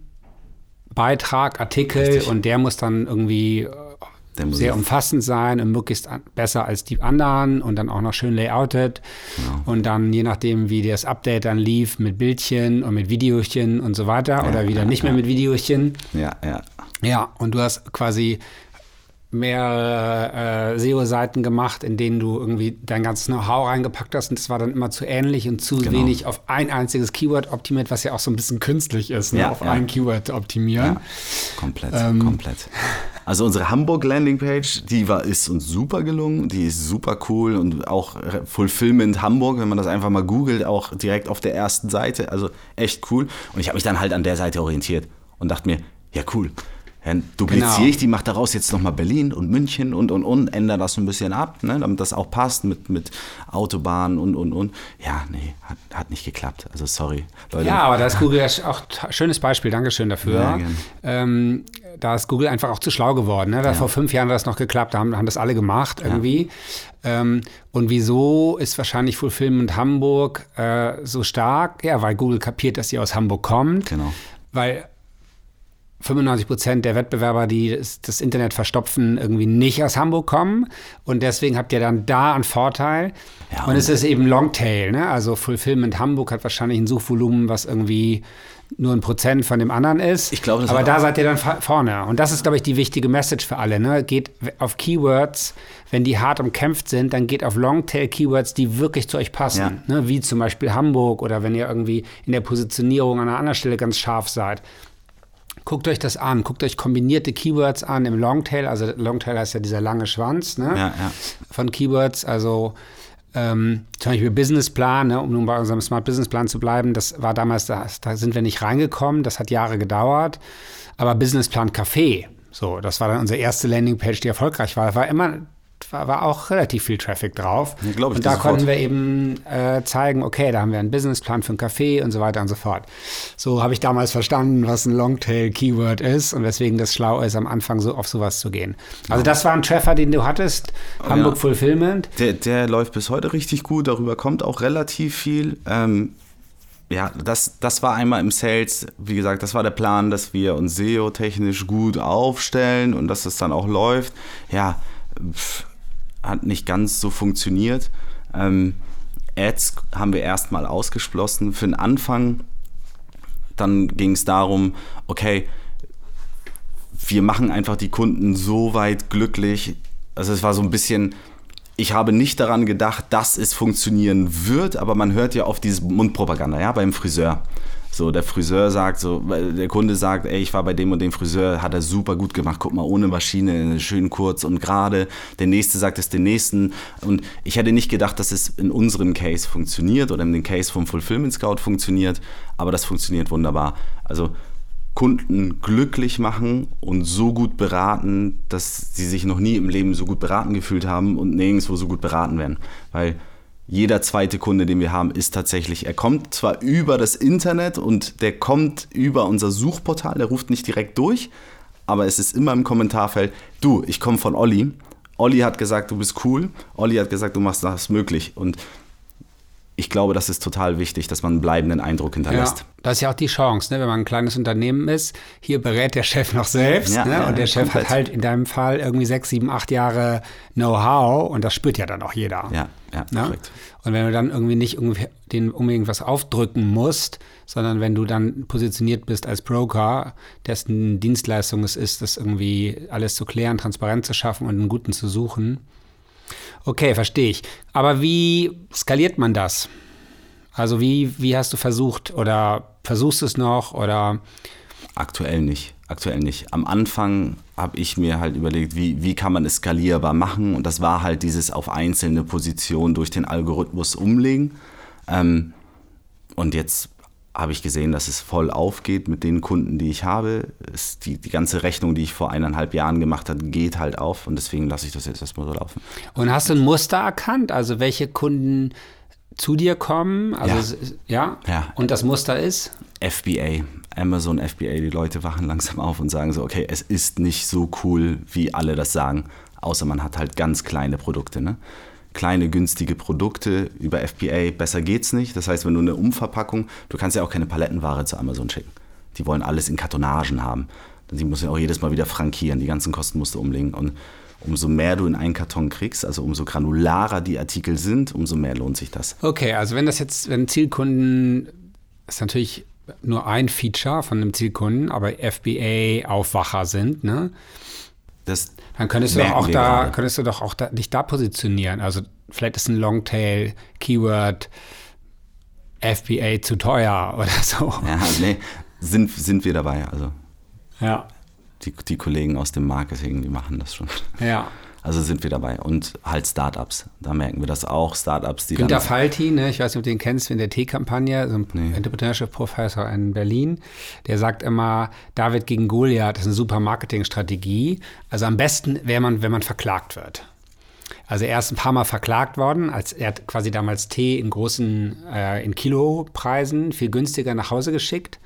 Beitrag, Artikel Richtig. und der muss dann irgendwie sehr umfassend sein und möglichst besser als die anderen und dann auch noch schön layoutet. Genau. Und dann, je nachdem, wie das Update dann lief, mit Bildchen und mit Videochen und so weiter oder wieder nicht mehr mit Videochen. Ja, ja. Ja, und du hast quasi mehrere äh, SEO-Seiten gemacht, in denen du irgendwie dein ganzes Know-how reingepackt hast und das war dann immer zu ähnlich und zu Genau. wenig auf ein einziges Keyword optimiert, was ja auch so ein bisschen künstlich ist, ne? Ja, auf ja. ein Keyword optimieren. Ja, komplett, Ähm, komplett. Also unsere Hamburg Landingpage, die war, ist uns super gelungen, die ist super cool und auch Fulfillment Hamburg, wenn man das einfach mal googelt, auch direkt auf der ersten Seite, also echt cool. Und ich habe mich dann halt an der Seite orientiert und dachte mir, ja cool, dann dupliziere Genau. ich die, mache daraus jetzt nochmal Berlin und München und und und, ändere das so ein bisschen ab, ne, damit das auch passt mit, mit Autobahnen und und und. Ja, nee, hat, hat nicht geklappt. Also sorry, Leute. Ja, aber da ist Google ja auch ein schönes Beispiel, Dankeschön dafür. Ja, ähm, da ist Google einfach auch zu schlau geworden. Ne? Da Vor fünf Jahren hat das noch geklappt, da haben, haben das alle gemacht irgendwie. Ähm, und wieso ist wahrscheinlich Fulfillment Hamburg äh, so stark? Ja, weil Google kapiert, dass sie aus Hamburg kommt. Genau. Weil 95 Prozent der Wettbewerber, die das, Internet verstopfen, irgendwie nicht aus Hamburg kommen. Und deswegen habt ihr dann da einen Vorteil. Ja, und, und- es ist eben Longtail. Ne? Also Fulfillment Hamburg hat wahrscheinlich ein Suchvolumen, was irgendwie nur ein Prozent von dem anderen ist. Ich glaube, Aber da seid ihr dann vorne. Und das ist, glaube ich, die wichtige Message für alle. Ne? Geht auf Keywords, wenn die hart umkämpft sind, dann geht auf Longtail-Keywords, die wirklich zu euch passen. Ja. Ne? Wie zum Beispiel Hamburg oder wenn ihr irgendwie in der Positionierung an einer anderen Stelle ganz scharf seid guckt euch das an, guckt euch kombinierte Keywords an im Longtail, also Longtail heißt ja dieser lange Schwanz ne? Ja, ja. von Keywords, also ähm, zum Beispiel Businessplan, ne, um nun bei unserem Smart Business Plan zu bleiben, das war damals, da, da sind wir nicht reingekommen, das hat Jahre gedauert, aber Businessplan Café, so, das war dann unsere erste Landingpage, die erfolgreich war, war immer war, war auch relativ viel Traffic drauf. Ja, glaub ich und da dir sofort. konnten wir eben äh, zeigen, okay, da haben wir einen Businessplan für ein Café und so weiter und so fort. So habe ich damals verstanden, was ein Longtail-Keyword ist und weswegen das schlau ist, am Anfang so auf sowas zu gehen. Also das war ein Treffer, den du hattest, Hamburg ja. Fulfillment. Der, der läuft bis heute richtig gut, darüber kommt auch relativ viel. Ähm, ja, das, das war einmal im Sales, wie gesagt, das war der Plan, dass wir uns SEO-technisch gut aufstellen und dass es dann auch läuft. Ja, pff, hat nicht ganz so funktioniert. Ähm, Ads haben wir erstmal ausgeschlossen für den Anfang. Dann ging es darum, okay, wir machen einfach die Kunden so weit glücklich. Also es war so ein bisschen, ich habe nicht daran gedacht, dass es funktionieren wird, aber man hört ja oft diese Mundpropaganda, ja, beim Friseur. So, der Friseur sagt so, der Kunde sagt, ey, ich war bei dem und dem Friseur, hat er super gut gemacht, guck mal, ohne Maschine, schön kurz und gerade. Der nächste sagt es den nächsten. Und ich hätte nicht gedacht, dass es in unserem Case funktioniert oder in dem Case vom Fulfillment Scout funktioniert, aber das funktioniert wunderbar. Also Kunden glücklich machen und so gut beraten, dass sie sich noch nie im Leben so gut beraten gefühlt haben und nirgendwo so gut beraten werden. Weil jeder zweite Kunde, den wir haben, ist tatsächlich, er kommt zwar über das Internet und der kommt über unser Suchportal, der ruft nicht direkt durch, aber es ist immer im Kommentarfeld, du, ich komme von Olli. Olli hat gesagt, du bist cool. Olli hat gesagt, du machst das möglich. Und ich glaube, das ist total wichtig, dass man einen bleibenden Eindruck hinterlässt. Ja, das ist ja auch die Chance, ne? wenn man ein kleines Unternehmen ist. Hier berät der Chef noch selbst. Ja, ne? ja, und der Chef komplett. hat halt in deinem Fall irgendwie sechs, sieben, acht Jahre Know-how und das spürt ja dann auch jeder. Ja, ja, Ne? korrekt. Und wenn du dann irgendwie nicht irgendwie den unbedingt was aufdrücken musst, sondern wenn du dann positioniert bist als Broker, dessen Dienstleistung es ist, das irgendwie alles zu klären, transparent zu schaffen und einen guten zu suchen. Okay, verstehe ich. Aber wie skaliert man das? Also wie, wie hast du versucht oder versuchst du es noch oder Aktuell nicht. Aktuell nicht. Am Anfang habe ich mir halt überlegt, wie, wie kann man es skalierbar machen. Und das war halt dieses auf einzelne Positionen durch den Algorithmus umlegen. Ähm, und jetzt habe ich gesehen, dass es voll aufgeht mit den Kunden, die ich habe. Es, die, die ganze Rechnung, die ich vor eineinhalb Jahren gemacht habe, geht halt auf. Und deswegen lasse ich das jetzt erstmal so laufen. und hast du ein Muster erkannt? Also welche Kunden zu dir kommen? Also Ja. ja? Ja. Und das Muster ist? FBA, Amazon FBA, die Leute wachen langsam auf und sagen so, okay, es ist nicht so cool, wie alle das sagen, außer man hat halt ganz kleine Produkte, ne? Kleine, günstige Produkte über FBA, besser geht's nicht. Das heißt, wenn du eine Umverpackung, du kannst ja auch keine Palettenware zu Amazon schicken. Die wollen alles in Kartonagen haben. Die müssen ja auch jedes Mal wieder frankieren, die ganzen Kosten musst du umlegen. Und umso mehr du in einen Karton kriegst, also umso granularer die Artikel sind, umso mehr lohnt sich das. Okay, also wenn das jetzt, wenn Zielkunden, ist natürlich nur ein Feature von einem Zielkunden, aber FBA-Aufwacher sind, ne? Das Dann könntest du doch auch da, gerade. könntest du doch auch da, dich da positionieren. Also vielleicht ist ein Longtail, Keyword, FBA zu teuer oder so. Ja, nee, sind, sind wir dabei. Also Ja, die, die Kollegen aus dem Marketing, die machen das schon. ja. Also sind wir dabei. Und halt Startups. Da merken wir das auch. Startups, die Günter. Falti, ne, ich weiß nicht, ob du den kennst, in der T-Kampagne, so ein Nee. Entrepreneurship-Professor in Berlin, der sagt immer, David gegen Goliath ist eine super Marketingstrategie. Also am besten wäre man, wenn man verklagt wird. Also er ist ein paar Mal verklagt worden, als er hat quasi damals Tee in großen, äh, in Kilopreisen viel günstiger nach Hause geschickt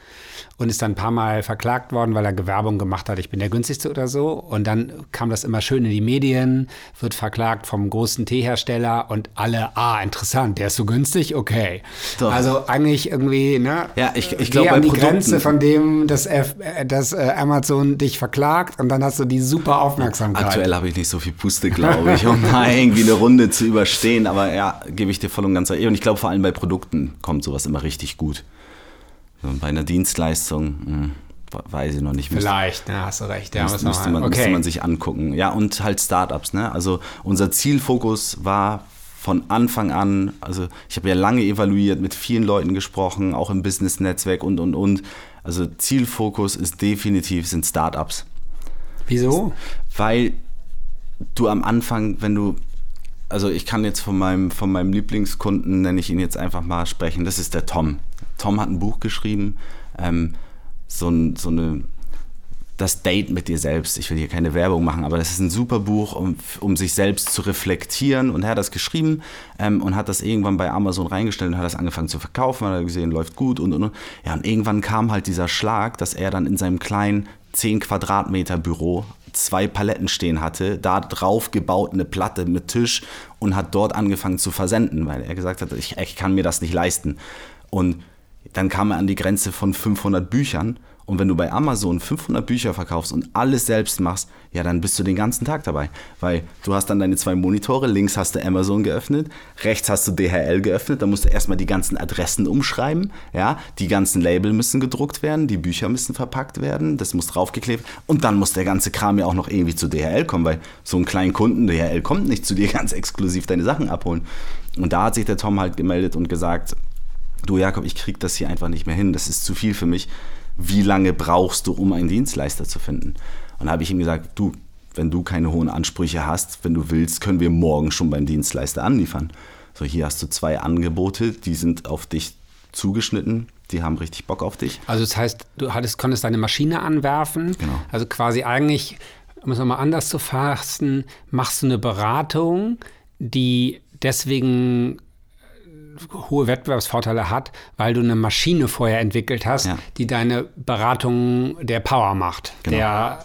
und ist dann ein paar Mal verklagt worden, weil er Gewerbung gemacht hat, ich bin der günstigste oder so. Und dann kam das immer schön in die Medien, wird verklagt vom großen Teehersteller und alle, ah, interessant, der ist so günstig, okay. Doch. Also eigentlich irgendwie, ne? Ja, ich- ich geh glaub, bei an die Produkten- Grenze von dem, dass, F, dass äh, Amazon dich verklagt und dann hast du die super Aufmerksamkeit. Aktuell habe ich nicht so viel Puste, glaube ich, um da irgendwie eine Runde zu überstehen. Aber ja, gebe ich dir voll und ganz recht. Und ich glaube, vor allem bei Produkten kommt sowas immer richtig gut. Bei einer Dienstleistung, mh, weiß ich noch nicht. Müsste- Vielleicht, ne, hast du recht. Ja, müsste, müsste, man, müsste man sich angucken. Ja, und halt Startups. Ne? Also unser Zielfokus war von Anfang an, also ich habe ja lange evaluiert, mit vielen Leuten gesprochen, auch im Business-Netzwerk und, und, und. Also Zielfokus ist definitiv sind Startups. Wieso? Weil du am Anfang, wenn du, also ich kann jetzt von meinem, von meinem Lieblingskunden, nenne ich ihn jetzt einfach mal sprechen, das ist der Tom. Tom hat ein Buch geschrieben, ähm, so, so eine das Date mit dir selbst. Ich will hier keine Werbung machen, aber das ist ein super Buch, um, um sich selbst zu reflektieren. Und er hat das geschrieben ähm, und hat das irgendwann bei Amazon reingestellt und hat das angefangen zu verkaufen. Hat er gesehen, läuft gut und, und, und. Ja, und irgendwann kam halt dieser Schlag, dass er dann in seinem kleinen 10 Quadratmeter Büro zwei Paletten stehen hatte, da drauf gebaut eine Platte mit Tisch und hat dort angefangen zu versenden, weil er gesagt hat, ich, ich kann mir das nicht leisten. Und dann kam er an die Grenze von 500 Büchern und wenn du bei Amazon 500 Bücher verkaufst und alles selbst machst, ja, dann bist du den ganzen Tag dabei. Weil du hast dann deine zwei Monitore, links hast du Amazon geöffnet, rechts hast du DHL geöffnet, dann musst du erstmal die ganzen Adressen umschreiben, ja, die ganzen Label müssen gedruckt werden, die Bücher müssen verpackt werden, das muss draufgeklebt und dann muss der ganze Kram ja auch noch irgendwie zu DHL kommen, weil so ein kleinen Kunden, DHL kommt nicht zu dir ganz exklusiv deine Sachen abholen. Und da hat sich der Tom halt gemeldet und gesagt, du Jakob, ich krieg das hier einfach nicht mehr hin, das ist zu viel für mich wie lange brauchst du, um einen Dienstleister zu finden? Und da habe ich ihm gesagt, du, wenn du keine hohen Ansprüche hast, wenn du willst, können wir morgen schon beim Dienstleister anliefern. So, hier hast du zwei Angebote, die sind auf dich zugeschnitten, die haben richtig Bock auf dich. Also das heißt, du hattest, konntest deine Maschine anwerfen. Genau. Also quasi eigentlich, um es nochmal anders zu fassen, machst du eine Beratung, die deswegen hohe Wettbewerbsvorteile hat, weil du eine Maschine vorher entwickelt hast, ja. die deine Beratung der Power macht. Genau. Der,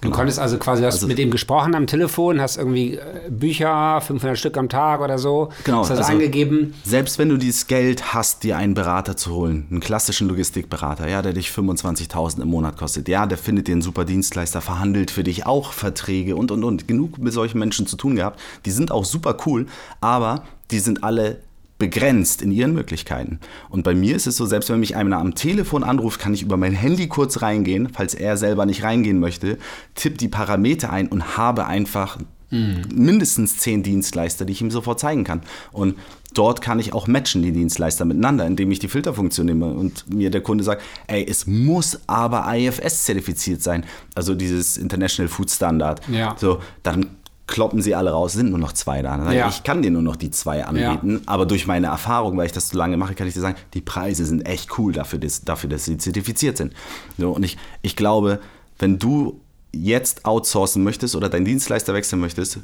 du genau. konntest also quasi, hast also, mit ihm gesprochen am Telefon, hast irgendwie äh, Bücher, 500 Stück am Tag oder so, genau, hast das also, eingegeben. Selbst wenn du dieses Geld hast, dir einen Berater zu holen, einen klassischen Logistikberater, ja, der dich 25.000 im Monat kostet, ja, der findet dir einen super Dienstleister, verhandelt für dich auch Verträge und, und, und. Genug mit solchen Menschen zu tun gehabt. Die sind auch super cool, aber die sind alle begrenzt in ihren Möglichkeiten. Und bei mir ist es so, selbst wenn mich einer am Telefon anruft, kann ich über mein Handy kurz reingehen, falls er selber nicht reingehen möchte, tippe die Parameter ein und habe einfach mhm. mindestens zehn Dienstleister, die ich ihm sofort zeigen kann. Und dort kann ich auch matchen, die Dienstleister miteinander, indem ich die Filterfunktion nehme und mir der Kunde sagt, ey, es muss aber IFS zertifiziert sein, also dieses International Food Standard. Ja. So, dann kloppen sie alle raus, sind nur noch zwei da. Ja. Ich kann dir nur noch die zwei anbieten, ja. aber durch meine Erfahrung, weil ich das so lange mache, kann ich dir sagen, die Preise sind echt cool dafür, dass, dafür, dass sie zertifiziert sind. So, und ich, ich glaube, wenn du jetzt outsourcen möchtest oder deinen Dienstleister wechseln möchtest,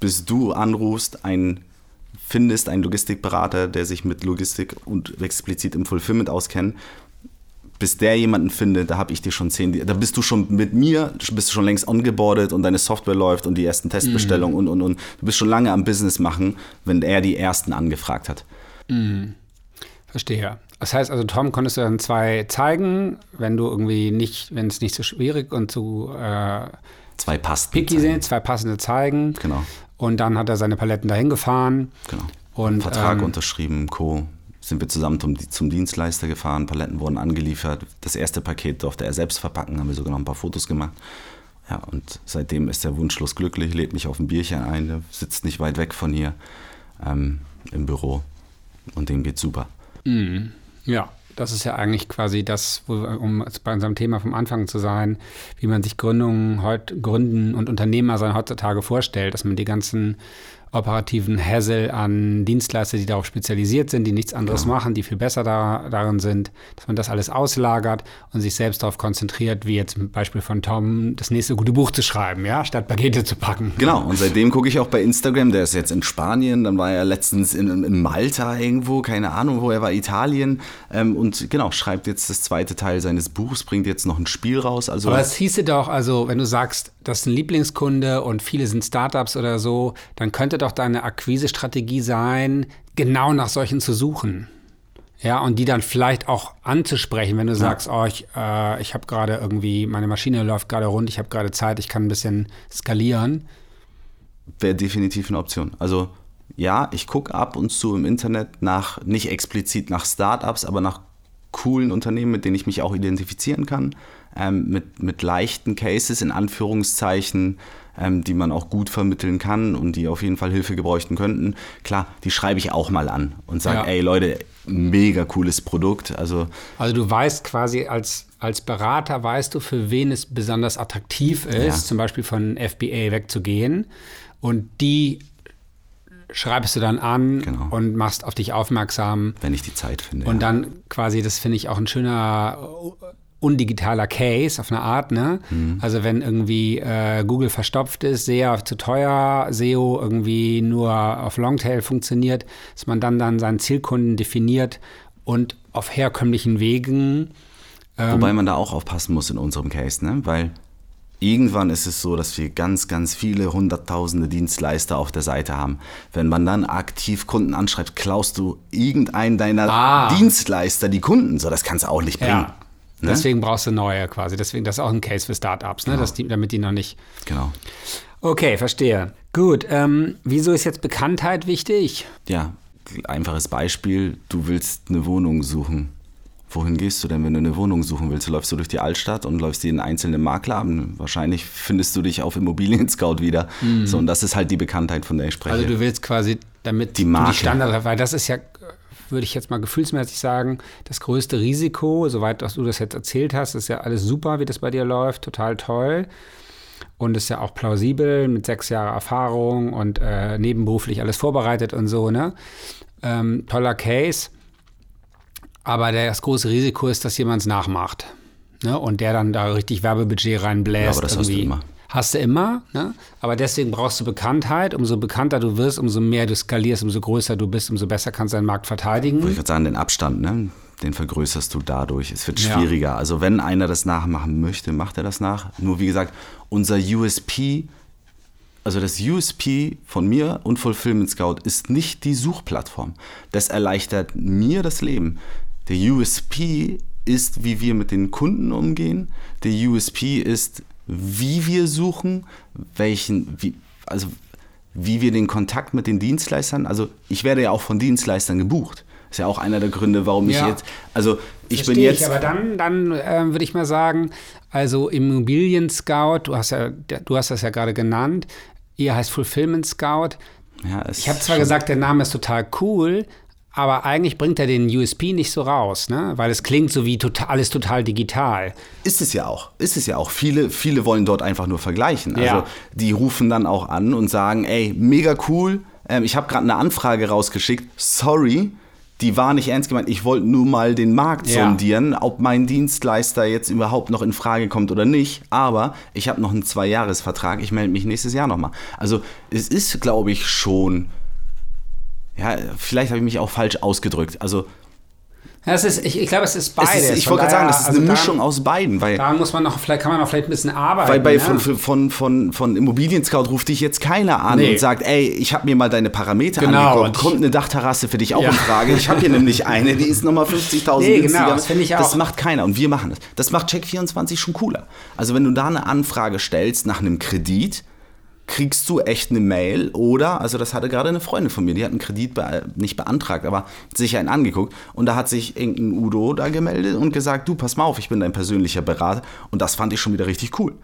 bis du anrufst, einen findest, einen Logistikberater, der sich mit Logistik und explizit im Fulfillment auskennt, bis der jemanden findet, da habe ich dir schon zehn, da bist du schon mit mir, bist du schon längst ongeboardet und deine Software läuft und die ersten Testbestellungen mhm. und, und, und. Du bist schon lange am Business machen, wenn er die ersten angefragt hat. Mhm. Verstehe. Das heißt also, Tom, konntest du dann zwei zeigen, wenn du irgendwie nicht, wenn es nicht so schwierig und so äh, zwei passende picky sind, zwei passende zeigen. Genau. Und dann hat er seine Paletten dahin gefahren. Genau. Und, Vertrag ähm, unterschrieben, Co sind wir zusammen zum, zum, Dienstleister gefahren, Paletten wurden angeliefert. Das erste Paket durfte er selbst verpacken, haben wir sogar noch ein paar Fotos gemacht. Ja, und seitdem ist er wunschlos glücklich, lädt mich auf ein Bierchen ein, sitzt nicht weit weg von hier ähm, im Büro und dem geht's super. Mhm. Ja, das ist ja eigentlich quasi das, wo, um bei unserem Thema vom Anfang zu sein, wie man sich Gründungen heute gründen und Unternehmer sein heutzutage vorstellt, dass man die ganzen operativen Hassel an Dienstleister, die darauf spezialisiert sind, die nichts anderes ja. machen, die viel besser da, darin sind, dass man das alles auslagert und sich selbst darauf konzentriert, wie jetzt im Beispiel von Tom, das nächste gute Buch zu schreiben, ja, statt Pakete zu packen. Genau, und seitdem gucke ich auch bei Instagram, der ist jetzt in Spanien, dann war er letztens in, in Malta irgendwo, keine Ahnung, wo er war, Italien ähm, und genau, schreibt jetzt das zweite Teil seines Buchs, bringt jetzt noch ein Spiel raus. Also Aber es hieße doch, also wenn du sagst, das ist ein Lieblingskunde und viele sind Startups oder so, dann könnte doch deine Akquisestrategie sein, genau nach solchen zu suchen. Ja, und die dann vielleicht auch anzusprechen, wenn du ja. sagst, oh, ich, äh, ich habe gerade irgendwie, meine Maschine läuft gerade rund, ich habe gerade Zeit, ich kann ein bisschen skalieren. Wäre definitiv eine Option. Also ja, ich gucke ab und zu im Internet nach, nicht explizit nach Startups, aber nach coolen Unternehmen, mit denen ich mich auch identifizieren kann, ähm, mit, mit leichten Cases in Anführungszeichen, ähm, die man auch gut vermitteln kann und die auf jeden Fall Hilfe gebräuchten könnten. Klar, die schreibe ich auch mal an und sage, Ja. ey Leute, mega cooles Produkt. Also Also du weißt quasi als, als Berater, weißt du, für wen es besonders attraktiv ist, Ja. zum Beispiel von FBA wegzugehen. Und die schreibst du dann an Genau. und machst auf dich aufmerksam. wenn ich die Zeit finde. Und ja. dann quasi, das finde ich auch ein schöner undigitaler Case auf eine Art, ne? Mhm. Also wenn irgendwie äh, Google verstopft ist, SEA zu teuer, SEO irgendwie nur auf Longtail funktioniert, dass man dann dann seinen Zielkunden definiert und auf herkömmlichen Wegen ähm, Wobei man da auch aufpassen muss in unserem Case, ne? weil irgendwann ist es so, dass wir ganz, ganz viele hunderttausende Dienstleister auf der Seite haben. Wenn man dann aktiv Kunden anschreibt, klaust du irgendeinen deiner Ah. Dienstleister die Kunden. So, das kannst du auch nicht bringen. Ja. Ne? Deswegen brauchst du neue quasi. Deswegen, das ist auch ein Case für Startups, ne? Dass die, damit die noch nicht. Genau. Okay, verstehe. Gut, ähm, wieso ist jetzt Bekanntheit wichtig? Ja, einfaches Beispiel, du willst eine Wohnung suchen. Wohin gehst du denn, wenn du eine Wohnung suchen willst? Läufst du durch die Altstadt und läufst jeden einzelnen Makler an? Wahrscheinlich findest du dich auf Immobilien Scout wieder. So, und das ist halt die Bekanntheit, von der ich spreche. Mhm. Also du willst quasi, damit Die Marke. die Standard, weil das ist ja, würde ich jetzt mal gefühlsmäßig sagen, das größte Risiko, soweit dass du das jetzt erzählt hast, ist ja alles super, wie das bei dir läuft, total toll. Und ist ja auch plausibel mit sechs Jahren Erfahrung und äh, nebenberuflich alles vorbereitet und so, ne? Ähm, toller Case. Aber das große Risiko ist, dass jemand es nachmacht. Ne? Und der dann da richtig Werbebudget reinbläst. Ja, aber das hast du irgendwie. immer. Hast du immer, ne? aber deswegen brauchst du Bekanntheit. Umso bekannter du wirst, umso mehr du skalierst, umso größer du bist, umso besser kannst du deinen Markt verteidigen. ich gerade sagen, den Abstand, ne? den vergrößerst du dadurch. Es wird Ja. schwieriger. Also wenn einer das nachmachen möchte, macht er das nach. Nur wie gesagt, unser USP, also das USP von mir und Fulfillment Scout ist nicht die Suchplattform. Das erleichtert mir das Leben. Der USP ist, wie wir mit den Kunden umgehen. Der USP ist, wie wir suchen, welchen, wie, also wie wir den Kontakt mit den Dienstleistern, also ich werde ja auch von Dienstleistern gebucht. Ist ja auch einer der Gründe, warum ich Ja. jetzt, also ich bin Verstehe jetzt, Ich, aber dann, dann ähm, würde ich mal sagen, also Immobilien Scout, du hast ja, du hast das ja gerade genannt, ihr heißt Fulfillment Scout. ja, Ich habe zwar gesagt, der Name ist total cool, aber eigentlich bringt er den USP nicht so raus, ne? Weil es klingt so wie total, alles total digital. Ist es ja auch. Ist es ja auch. Viele, viele wollen dort einfach nur vergleichen. Also Ja. die rufen dann auch an und sagen, ey, mega cool. Ähm, ich habe gerade eine Anfrage rausgeschickt. Sorry, die war nicht ernst gemeint. Ich wollte nur mal den Markt Ja. sondieren, ob mein Dienstleister jetzt überhaupt noch in Frage kommt oder nicht. Aber ich habe noch einen Zweijahresvertrag. Ich melde mich nächstes Jahr nochmal. Also es ist, glaube ich, schon. Ja, vielleicht habe ich mich auch falsch ausgedrückt. Also Das ist, ich, ich glaube, es ist es beides. ist, ich wollte gerade sagen, das ist also eine da- Mischung aus beiden, weil Da muss man noch, vielleicht kann man noch vielleicht ein bisschen arbeiten. Weil bei ne? von, von, von, von Immobilien Scout ruft dich jetzt keiner an Nee. und sagt, ey, ich habe mir mal deine Parameter Genau, angeguckt, kommt eine Dachterrasse für dich auch Ja. in Frage. Ich habe hier nämlich eine, die ist nochmal 50.000 Nee, genau, das finde ich Das macht keiner und wir machen das. Das macht Check24 schon cooler. Also wenn du da eine Anfrage stellst nach einem Kredit, kriegst du echt eine Mail oder, also das hatte gerade eine Freundin von mir, die hat einen Kredit be nicht beantragt, aber sich einen angeguckt und da hat sich irgendein Udo da gemeldet und gesagt, du pass mal auf, ich bin dein persönlicher Berater und das fand ich schon wieder richtig cool.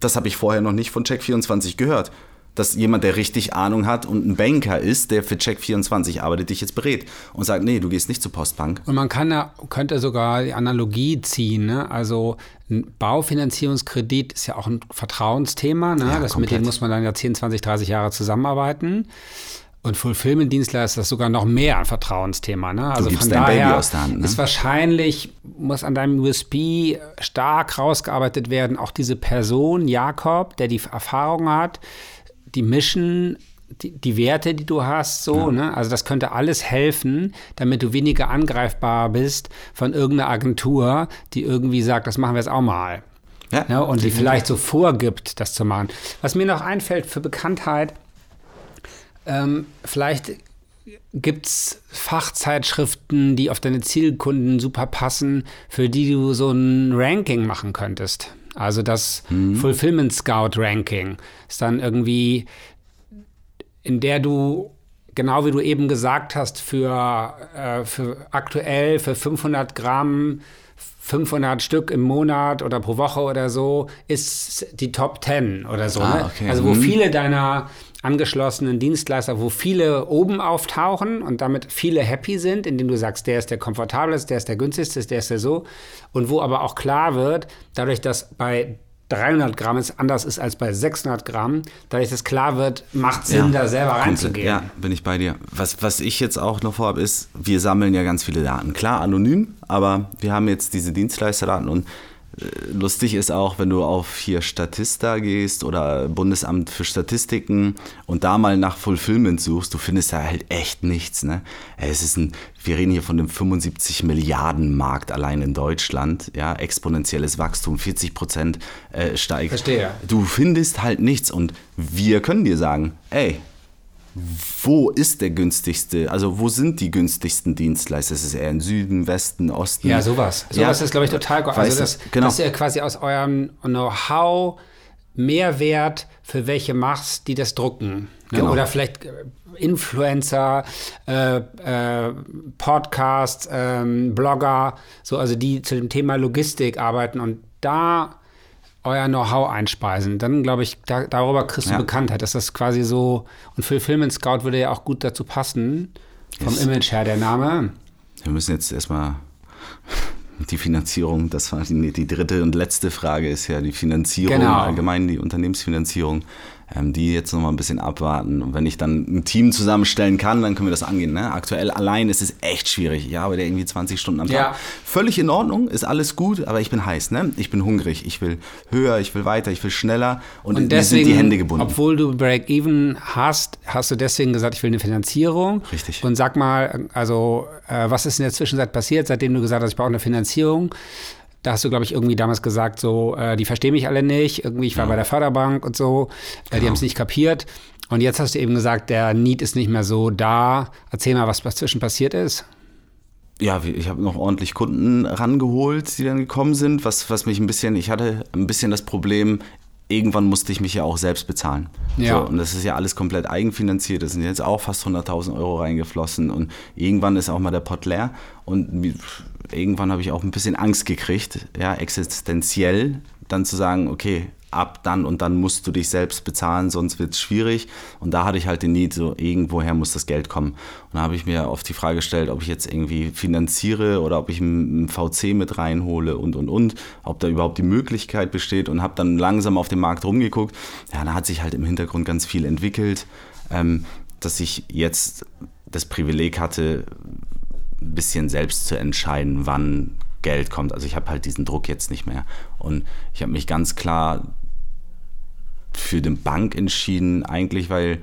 Das habe ich vorher noch nicht von Check24 gehört. Dass jemand, der richtig Ahnung hat und ein Banker ist, der für Check24 arbeitet, dich jetzt berät und sagt, nee, du gehst nicht zur Postbank. Und man kann ja, könnte sogar die Analogie ziehen. Ne? Also ein Baufinanzierungskredit ist ja auch ein Vertrauensthema. Ne? Ja, das, mit dem muss man dann ja 10, 20, 30 Jahre zusammenarbeiten. Und Fulfillment-Dienstleister ist sogar noch mehr ein Vertrauensthema. Ne? Also von dein Baby daher aus der Hand, ne? ist wahrscheinlich, muss an deinem USP stark rausgearbeitet werden, auch diese Person, Jakob, der die Erfahrung hat, die Mission, die, die Werte, die du hast, so, ne? Also das könnte alles helfen, damit du weniger angreifbar bist von irgendeiner Agentur, die irgendwie sagt, das machen wir jetzt auch mal. Ja, Ja, und die vielleicht so vorgibt, das zu machen. Was mir noch einfällt für Bekanntheit, ähm, vielleicht gibt es Fachzeitschriften, die auf deine Zielkunden super passen, für die du so ein Ranking machen könntest. Also das Fulfillment Scout Ranking ist dann irgendwie, in der du genau wie du eben gesagt hast, für, äh, für aktuell für 500 Gramm 500 Stück im Monat oder pro Woche oder so ist die Top 10 oder so. Ah, ne? okay. Also wo Mhm. viele deiner angeschlossenen Dienstleister, wo viele oben auftauchen und damit viele happy sind, indem du sagst, der ist der komfortabelste, der ist der günstigste, der ist der so. Und wo aber auch klar wird, dadurch, dass bei 300 Gramm es anders ist als bei 600 Gramm, dadurch, dass klar wird, macht Sinn, da selber reinzugehen. Ja, bin ich bei dir. Was, was ich jetzt auch noch vorhabe, ist, wir sammeln ja ganz viele Daten. Klar, anonym, aber wir haben jetzt diese Dienstleisterdaten und lustig ist auch, wenn du auf hier Statista gehst oder Bundesamt für Statistiken und da mal nach Fulfillment suchst, du findest da halt echt nichts. Ne? Es ist ein, wir reden hier von einem 75 Milliarden Markt allein in Deutschland, ja, exponentielles Wachstum, 40 Prozent äh, steigt. Verstehe. Du findest halt nichts und wir können dir sagen, ey, wo ist der günstigste, also wo sind die günstigsten Dienstleister? Ist es eher im Süden, Westen, Osten? Ja, sowas. Sowas Ja, ist, glaube ich, total gut. weißt Also, du, das, genau. dass ihr quasi aus eurem Know-how Mehrwert für welche machst, die das drucken. Ne? Genau. Oder vielleicht äh, Influencer, äh, äh, Podcasts, ähm, Blogger, so, also die zu dem Thema Logistik arbeiten und da euer Know-how einspeisen. Dann, glaube ich, da, darüber kriegst du Ja. Bekanntheit. Dass das quasi so, und Fulfillment Scout würde ja auch gut dazu passen, vom Yes. Image her, der Name. Wir müssen jetzt erstmal die Finanzierung, das war die, die dritte und letzte Frage, ist ja die Finanzierung, Genau. allgemein die Unternehmensfinanzierung. Ähm, die jetzt nochmal ein bisschen abwarten. Und wenn ich dann ein Team zusammenstellen kann, dann können wir das angehen. Ne? Aktuell allein ist es echt schwierig. Ich arbeite irgendwie 20 Stunden am Tag. Ja. Völlig in Ordnung, ist alles gut, aber ich bin heiß. Ne? Ich bin hungrig. Ich will höher, ich will weiter, ich will schneller. Und, Und mir deswegen, sind die Hände gebunden. obwohl du Break-Even hast, hast du deswegen gesagt, ich will eine Finanzierung. Richtig. Und sag mal, also äh, was ist in der Zwischenzeit passiert, seitdem du gesagt hast, ich brauche eine Finanzierung? Da hast du, glaube ich, irgendwie damals gesagt, so, äh, die verstehen mich alle nicht. Irgendwie, ich war bei der Förderbank und so. Äh, Genau. Die haben es nicht kapiert. Und jetzt hast du eben gesagt, der Need ist nicht mehr so da. Erzähl mal, was dazwischen passiert ist. Ja, ich habe noch ordentlich Kunden rangeholt, die dann gekommen sind, was, was mich ein bisschen, ich hatte ein bisschen das Problem, irgendwann musste ich mich ja auch selbst bezahlen. Ja. So, und das ist ja alles komplett eigenfinanziert, das sind jetzt auch fast 100.000 Euro reingeflossen und irgendwann ist auch mal der Pott leer und irgendwann habe ich auch ein bisschen Angst gekriegt, ja, existenziell, dann zu sagen, okay, ab dann und dann musst du dich selbst bezahlen, sonst wird es schwierig. Und da hatte ich halt den Need, so irgendwoher muss das Geld kommen. Und da habe ich mir oft die Frage gestellt, ob ich jetzt irgendwie finanziere oder ob ich einen VC mit reinhole und und und, ob da überhaupt die Möglichkeit besteht und habe dann langsam auf dem Markt rumgeguckt. Ja, da hat sich halt im Hintergrund ganz viel entwickelt, ähm, dass ich jetzt das Privileg hatte, ein bisschen selbst zu entscheiden, wann Geld kommt. Also ich habe halt diesen Druck jetzt nicht mehr. Und ich habe mich ganz klar für die Bank entschieden, eigentlich, weil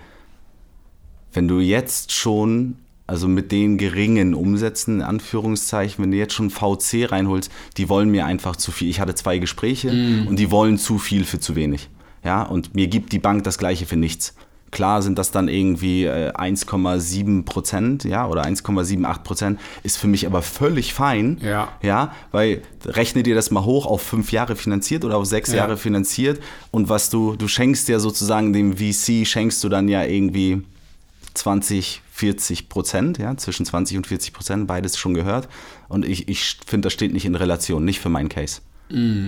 wenn du jetzt schon, also mit den geringen Umsätzen, in Anführungszeichen, wenn du jetzt schon VC reinholst, die wollen mir einfach zu viel. Ich hatte zwei Gespräche und die wollen zu viel für zu wenig. Ja, und mir gibt die Bank das Gleiche für nichts. Klar sind das dann irgendwie äh, 1,7 Prozent, ja, oder 1,78 Prozent, ist für mich aber völlig fein. Ja. Ja, weil rechne dir das mal hoch auf fünf Jahre finanziert oder auf sechs Ja. Jahre finanziert und was du, du schenkst ja sozusagen dem VC, schenkst du dann ja irgendwie 20, 40 Prozent, ja, zwischen 20 und 40 Prozent, beides schon gehört. Und ich, ich finde, das steht nicht in Relation, nicht für meinen Case.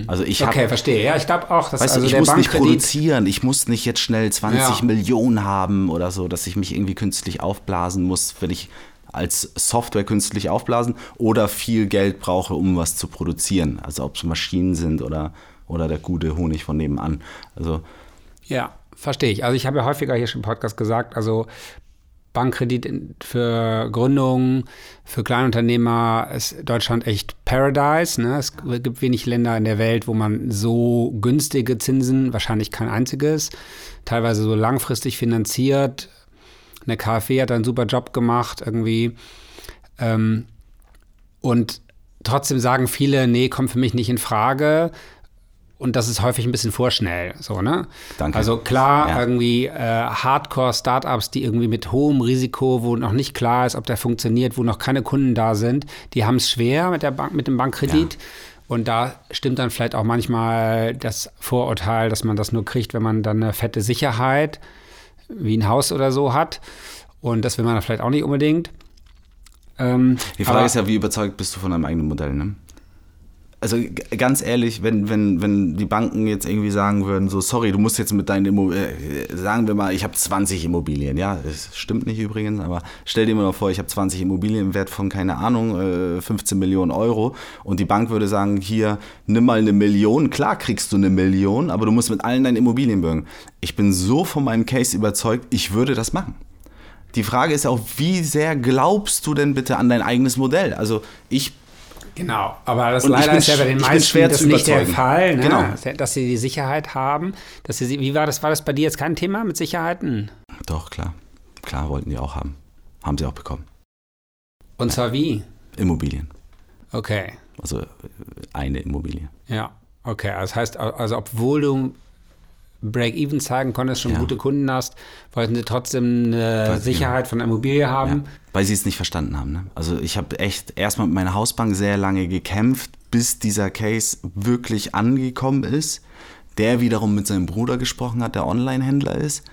Also ich habe Okay, verstehe. Ja, ich glaube auch, dass Weißt also du, ich der muss nicht produzieren, ich muss nicht jetzt schnell 20 Ja. Millionen haben oder so, dass ich mich irgendwie künstlich aufblasen muss, wenn ich als Software künstlich aufblasen oder viel Geld brauche, um was zu produzieren. Also ob es Maschinen sind oder, oder der gute Honig von nebenan. Also Ja, verstehe ich. Also ich habe ja häufiger hier schon im Podcast gesagt, also Bankkredit für Gründungen, für Kleinunternehmer ist Deutschland echt Paradise. Ne? Es gibt wenig Länder in der Welt, wo man so günstige Zinsen, wahrscheinlich kein einziges, teilweise so langfristig finanziert. Eine KfW hat einen super Job gemacht irgendwie. Ähm, und trotzdem sagen viele, nee, kommt für mich nicht in Frage. Und das ist häufig ein bisschen vorschnell, so, ne? Danke. Also klar, Ja. irgendwie äh, Hardcore-Startups, die irgendwie mit hohem Risiko, wo noch nicht klar ist, ob der funktioniert, wo noch keine Kunden da sind, die haben es schwer mit der Bank, mit dem Bankkredit. Und da stimmt dann vielleicht auch manchmal das Vorurteil, dass man das nur kriegt, wenn man dann eine fette Sicherheit wie ein Haus oder so hat. Und das will man vielleicht auch nicht unbedingt. Ähm, Die Frage ist ja, wie überzeugt bist du von deinem eigenen Modell, ne? Also ganz ehrlich, wenn, wenn, wenn die Banken jetzt irgendwie sagen würden, so sorry, du musst jetzt mit deinen Immobilien, äh, sagen wir mal, ich habe 20 Immobilien, ja, das stimmt nicht übrigens, aber stell dir mal vor, ich habe 20 Immobilien im Wert von, keine Ahnung, äh, 15 Millionen Euro und die Bank würde sagen, hier, nimm mal eine Million, klar kriegst du eine Million, aber du musst mit allen deinen Immobilien bürgen. Ich bin so von meinem Case überzeugt, ich würde das machen. Die Frage ist auch, wie sehr glaubst du denn bitte an dein eigenes Modell? Also ich Genau, aber das Und leider bin ist ja bei den meisten schwer das zu nicht der. Fall, ne? Genau. dass sie die Sicherheit haben. Dass sie, wie war das? War das bei dir jetzt kein Thema mit Sicherheiten? Doch, klar. Klar wollten die auch haben. Haben sie auch bekommen. Und zwar wie? Immobilien. Okay, Also eine Immobilie. ja, okay. Das heißt, also obwohl du Break-Even zeigen konntest, schon Ja. gute Kunden hast, wollten sie trotzdem eine Weiß ich Sicherheit von der Immobilie haben. Ja, weil sie es nicht verstanden haben. Ne? Also ich habe echt erstmal mit meiner Hausbank sehr lange gekämpft, bis dieser Case wirklich angekommen ist. Der wiederum mit seinem Bruder gesprochen hat, der Online-Händler ist.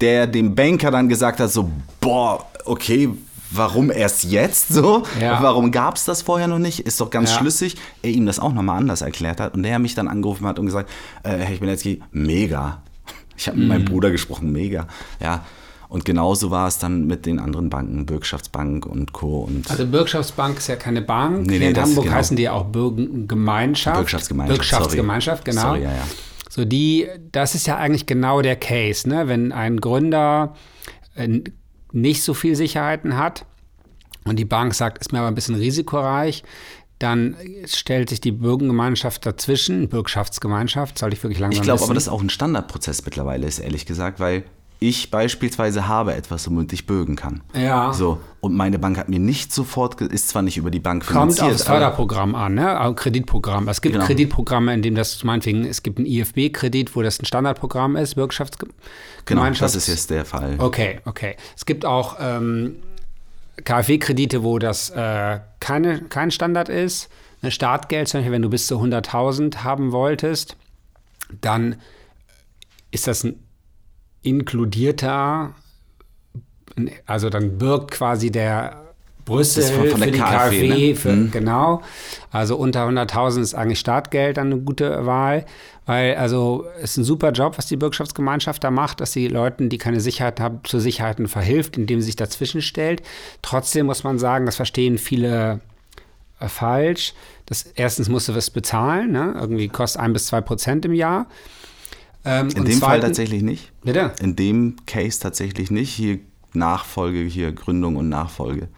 Der dem Banker dann gesagt hat, so, boah, okay, warum erst jetzt so? Ja. Warum gab es das vorher noch nicht? Ist doch ganz Ja. schlüssig. Er ihm das auch nochmal anders erklärt hat und der mich dann angerufen hat und gesagt, äh, Herr Chmielewski, mega. Ich habe mit Mhm. meinem Bruder gesprochen, mega. Ja, und genauso war es dann mit den anderen Banken, Bürgschaftsbank und Co. Und Also Bürgschaftsbank ist ja keine Bank. Nee, nee, in das- Hamburg genau. heißen die ja auch Bürgengemeinschaft. Bürgschaftsgemeinschaft, Bürgschaftsgemeinschaft, genau. Sorry, ja, ja. So die, das ist ja eigentlich genau der Case, ne? Wenn ein Gründer äh, nicht so viel Sicherheiten hat und die Bank sagt, ist mir aber ein bisschen risikoreich, dann stellt sich die Bürgengemeinschaft dazwischen, Bürgschaftsgemeinschaft, soll ich wirklich langsam Ich glaube aber, dass es auch ein Standardprozess mittlerweile ist, ehrlich gesagt, weil ich beispielsweise habe etwas, womit ich bürgen kann. Ja. So, und meine Bank hat mir nicht sofort, ist zwar nicht über die Bank Kommt finanziert, aufs aber- Förderprogramm an, ne? Auch Kreditprogramm. Es gibt Genau. Kreditprogramme, in dem das meinetwegen, es gibt ein IFB-Kredit, wo das ein Standardprogramm ist, Genau, Bürgschaftsgemeinschaft. das ist jetzt der Fall. Okay, okay. Es gibt auch ähm, KfW-Kredite, wo das äh, keine, kein Standard ist. Ein Startgeld, zum Beispiel, wenn du bis zu 100.000 haben wolltest, dann ist das ein inkludierter, also dann birgt quasi der Brüssel von- von der für die KfW, KfW, ne? für, Mhm. genau. Also unter 100.000 ist eigentlich Startgeld dann eine gute Wahl, weil also es ist ein super Job, was die Bürgschaftsgemeinschaft da macht, dass sie Leuten, die keine Sicherheit haben, zu Sicherheiten verhilft, indem sie sich dazwischen stellt. Trotzdem muss man sagen, das verstehen viele äh, falsch. Das, erstens musst du was bezahlen, ne? irgendwie kostet ein bis zwei Prozent im Jahr. Ähm, In dem Fall tatsächlich nicht. Bitte? In dem Case tatsächlich nicht. Hier Nachfolge, hier Gründung und Nachfolge.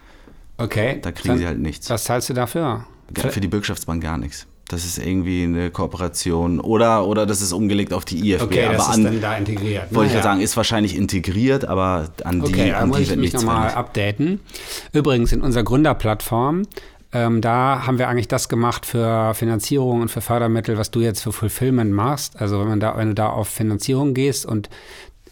Okay. Da kriegen Dann- sie halt nichts. Was zahlst du dafür? Für, für die Bürgschaftsbank gar nichts. Das ist irgendwie eine Kooperation oder, oder das ist umgelegt auf die IFB. Okay, aber das ist an, dann da integriert. wollte ich ja ja sagen, ist wahrscheinlich integriert, aber an die, Okay, da an muss die ich wird mich nichts nochmal updaten. Übrigens, in unserer Gründerplattform, ähm, da haben wir eigentlich das gemacht für Finanzierung und für Fördermittel, was du jetzt für Fulfillment machst. Also wenn, man da, wenn du da auf Finanzierung gehst und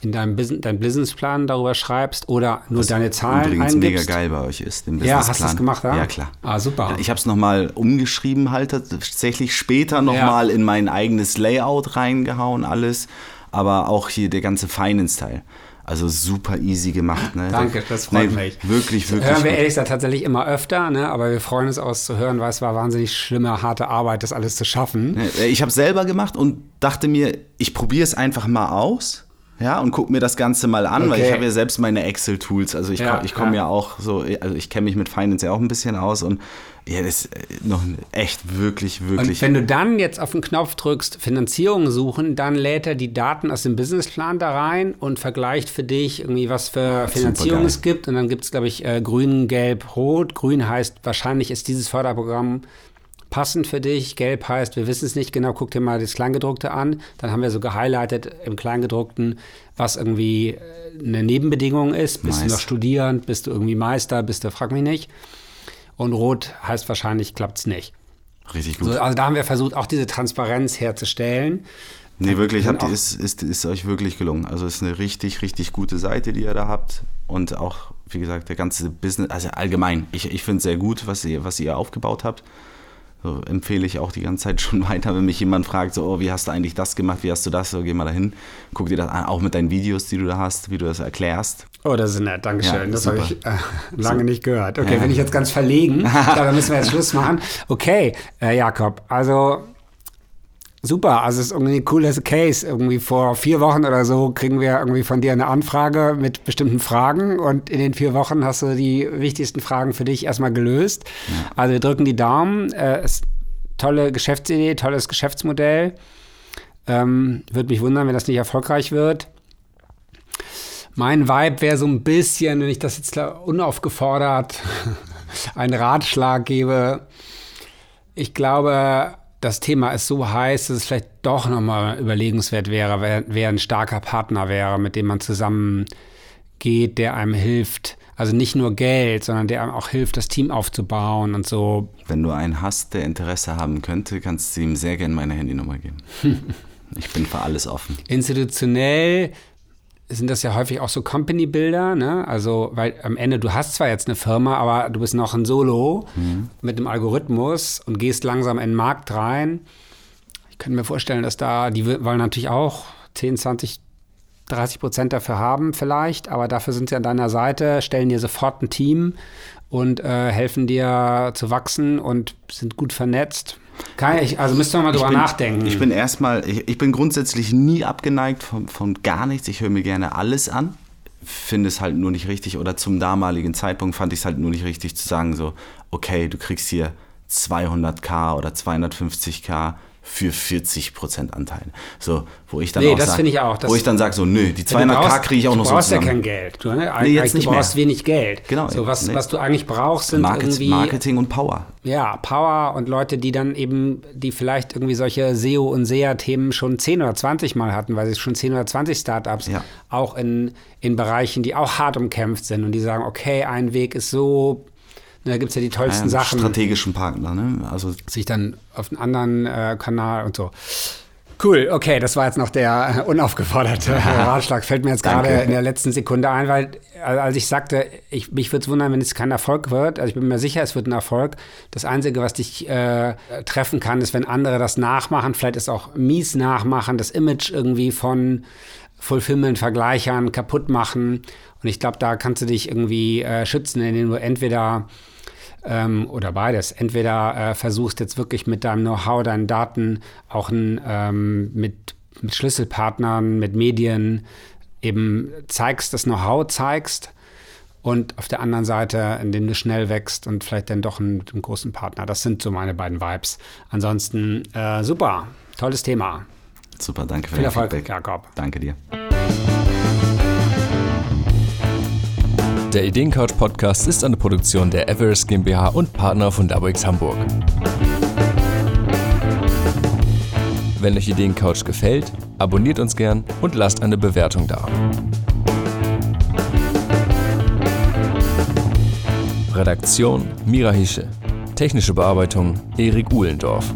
in deinem Business, deinen Businessplan darüber schreibst oder nur deine Zahlen Übrigens eingibst. mega geil bei euch ist, den Ja, hast du Businessplan. das gemacht, ja? Ja, klar. Ah, super. Ich habe es nochmal umgeschrieben, halt tatsächlich später nochmal in mein eigenes Layout reingehauen, alles. Aber auch hier der ganze Finance-Teil. Also super easy gemacht. Ne? Danke, das freut Nee, mich. Wirklich, wirklich. Hören wir ehrlich gesagt tatsächlich immer öfter, ne? aber wir freuen uns aus zu hören, weil es war wahnsinnig schlimme, harte Arbeit, das alles zu schaffen. Ich habe selber gemacht und dachte mir, ich probiere es einfach mal aus. Ja, und guck mir das Ganze mal an, weil Okay. ich habe ja selbst meine Excel-Tools. Also ich Ja, komme ich komm ja. ja. auch so, also ich kenne mich mit Finance ja auch ein bisschen aus und ja, das ist noch echt wirklich, Und wirklich. wenn du dann jetzt auf den Knopf drückst, Finanzierung suchen, dann lädt er die Daten aus dem Businessplan da rein und vergleicht für dich irgendwie, was für Finanzierung es gibt. Und dann gibt es, glaube ich, äh, grün, gelb, rot. Grün heißt, wahrscheinlich ist dieses Förderprogramm passend für dich. Gelb heißt, wir wissen es nicht genau, guck dir mal das Kleingedruckte an. Dann haben wir so gehighlightet im Kleingedruckten, was irgendwie äh, eine Nebenbedingung ist. Bist du Nice. noch Studierend, bist du irgendwie Meister, bist du, frag mich nicht. Und rot heißt wahrscheinlich, klappt es nicht. richtig gut. So, also da haben wir versucht, auch diese Transparenz herzustellen. Nee, wirklich, habt ihr, ist, ist, ist euch wirklich gelungen. Also es ist eine richtig, richtig gute Seite, die ihr da habt. Und auch, wie gesagt, der ganze Business, also allgemein, ich, ich finde es sehr gut, was ihr, was ihr aufgebaut habt. So empfehle ich auch die ganze Zeit schon weiter, wenn mich jemand fragt, so, oh, wie hast du eigentlich das gemacht, wie hast du das, so, geh mal dahin, guck dir das an, auch mit deinen Videos, die du da hast, wie du das erklärst. Oh, das ist nett, Dankeschön. Ja, das habe ich äh, lange so. nicht gehört. Okay, ja. bin ich jetzt ganz verlegen. dann müssen wir jetzt Schluss machen. Okay, äh, Jakob, also Super, also es ist irgendwie ein cooles Case. Irgendwie vor vier Wochen oder so kriegen wir irgendwie von dir eine Anfrage mit bestimmten Fragen und in den vier Wochen hast du die wichtigsten Fragen für dich erstmal gelöst. Ja. Also wir drücken die Daumen. Äh, tolle Geschäftsidee, tolles Geschäftsmodell. Ähm, Würde mich wundern, wenn das nicht erfolgreich wird. Mein Vibe wäre so ein bisschen, wenn ich das jetzt unaufgefordert einen Ratschlag gebe. Ich glaube, das Thema ist so heiß, dass es vielleicht doch nochmal überlegenswert wäre, wer, wer ein starker Partner wäre, mit dem man zusammen geht, der einem hilft. Also nicht nur Geld, sondern der einem auch hilft, das Team aufzubauen und so. Wenn du einen hast, der Interesse haben könnte, kannst du ihm sehr gerne meine Handynummer geben. ich bin für alles offen. Institutionell sind das ja häufig auch so Company-Bilder, ne? Also, weil am Ende, du hast zwar jetzt eine Firma, aber du bist noch ein Solo mhm. mit einem Algorithmus und gehst langsam in den Markt rein. Ich könnte mir vorstellen, dass da, die wollen natürlich auch 10, 20, 30 Prozent dafür haben vielleicht, aber dafür sind sie an deiner Seite, stellen dir sofort ein Team und äh, helfen dir zu wachsen und sind gut vernetzt. Kann ich, also müsst ihr mal drüber bin, nachdenken. Ich bin erstmal, ich, ich, bin grundsätzlich nie abgeneigt von, von gar nichts. Ich höre mir gerne alles an. Finde es halt nur nicht richtig oder zum damaligen Zeitpunkt fand ich es halt nur nicht richtig zu sagen, so, okay, du kriegst hier 200k oder 250k für 40% Anteil. So, wo ich dann nee, auch das finde ich auch. wo ich dann sage so, nö, die 200k kriege ich auch noch so zusammen. Du brauchst ja kein Geld. Du, ne? nee, jetzt nicht du brauchst mehr. wenig Geld. Genau. So, was, nee. was du eigentlich brauchst, sind Market, irgendwie... Marketing und Power. Ja, Power und Leute, die dann eben, die vielleicht irgendwie solche SEO- und SEA-Themen schon 10 oder 20 Mal hatten, weil sie schon 10 oder 20 Startups ja. auch in, in Bereichen, die auch hart umkämpft sind und die sagen, okay, ein Weg ist so da gibt es ja die tollsten ja, Sachen. Strategischen Partner, ne? Also sich dann auf einen anderen äh, Kanal und so. Cool, okay, das war jetzt noch der unaufgeforderte Ratschlag. Fällt mir jetzt gerade in der letzten Sekunde ein, weil als ich sagte, ich, mich würde es wundern, wenn es kein Erfolg wird. Also ich bin mir sicher, es wird ein Erfolg. Das Einzige, was dich äh, treffen kann, ist, wenn andere das nachmachen, vielleicht ist auch mies nachmachen, das Image irgendwie von Fulfillment-Vergleichern kaputt machen. Und ich glaube, da kannst du dich irgendwie äh, schützen, indem du entweder ähm, oder beides. Entweder äh, versuchst jetzt wirklich mit deinem Know-how, deinen Daten auch ein, ähm, mit, mit Schlüsselpartnern, mit Medien eben zeigst, das Know-how zeigst und auf der anderen Seite, indem du schnell wächst und vielleicht dann doch einen, einen großen Partner. Das sind so meine beiden Vibes. Ansonsten äh, super, tolles Thema. Super, danke für Viel Erfolg, Feedback. Jakob. Danke dir. Der Ideencouch Podcast ist eine Produktion der Everest GmbH und Partner von Dabrix Hamburg. Wenn euch Ideencouch gefällt, abonniert uns gern und lasst eine Bewertung da. Redaktion Mira Hische. Technische Bearbeitung Erik Uhlendorf.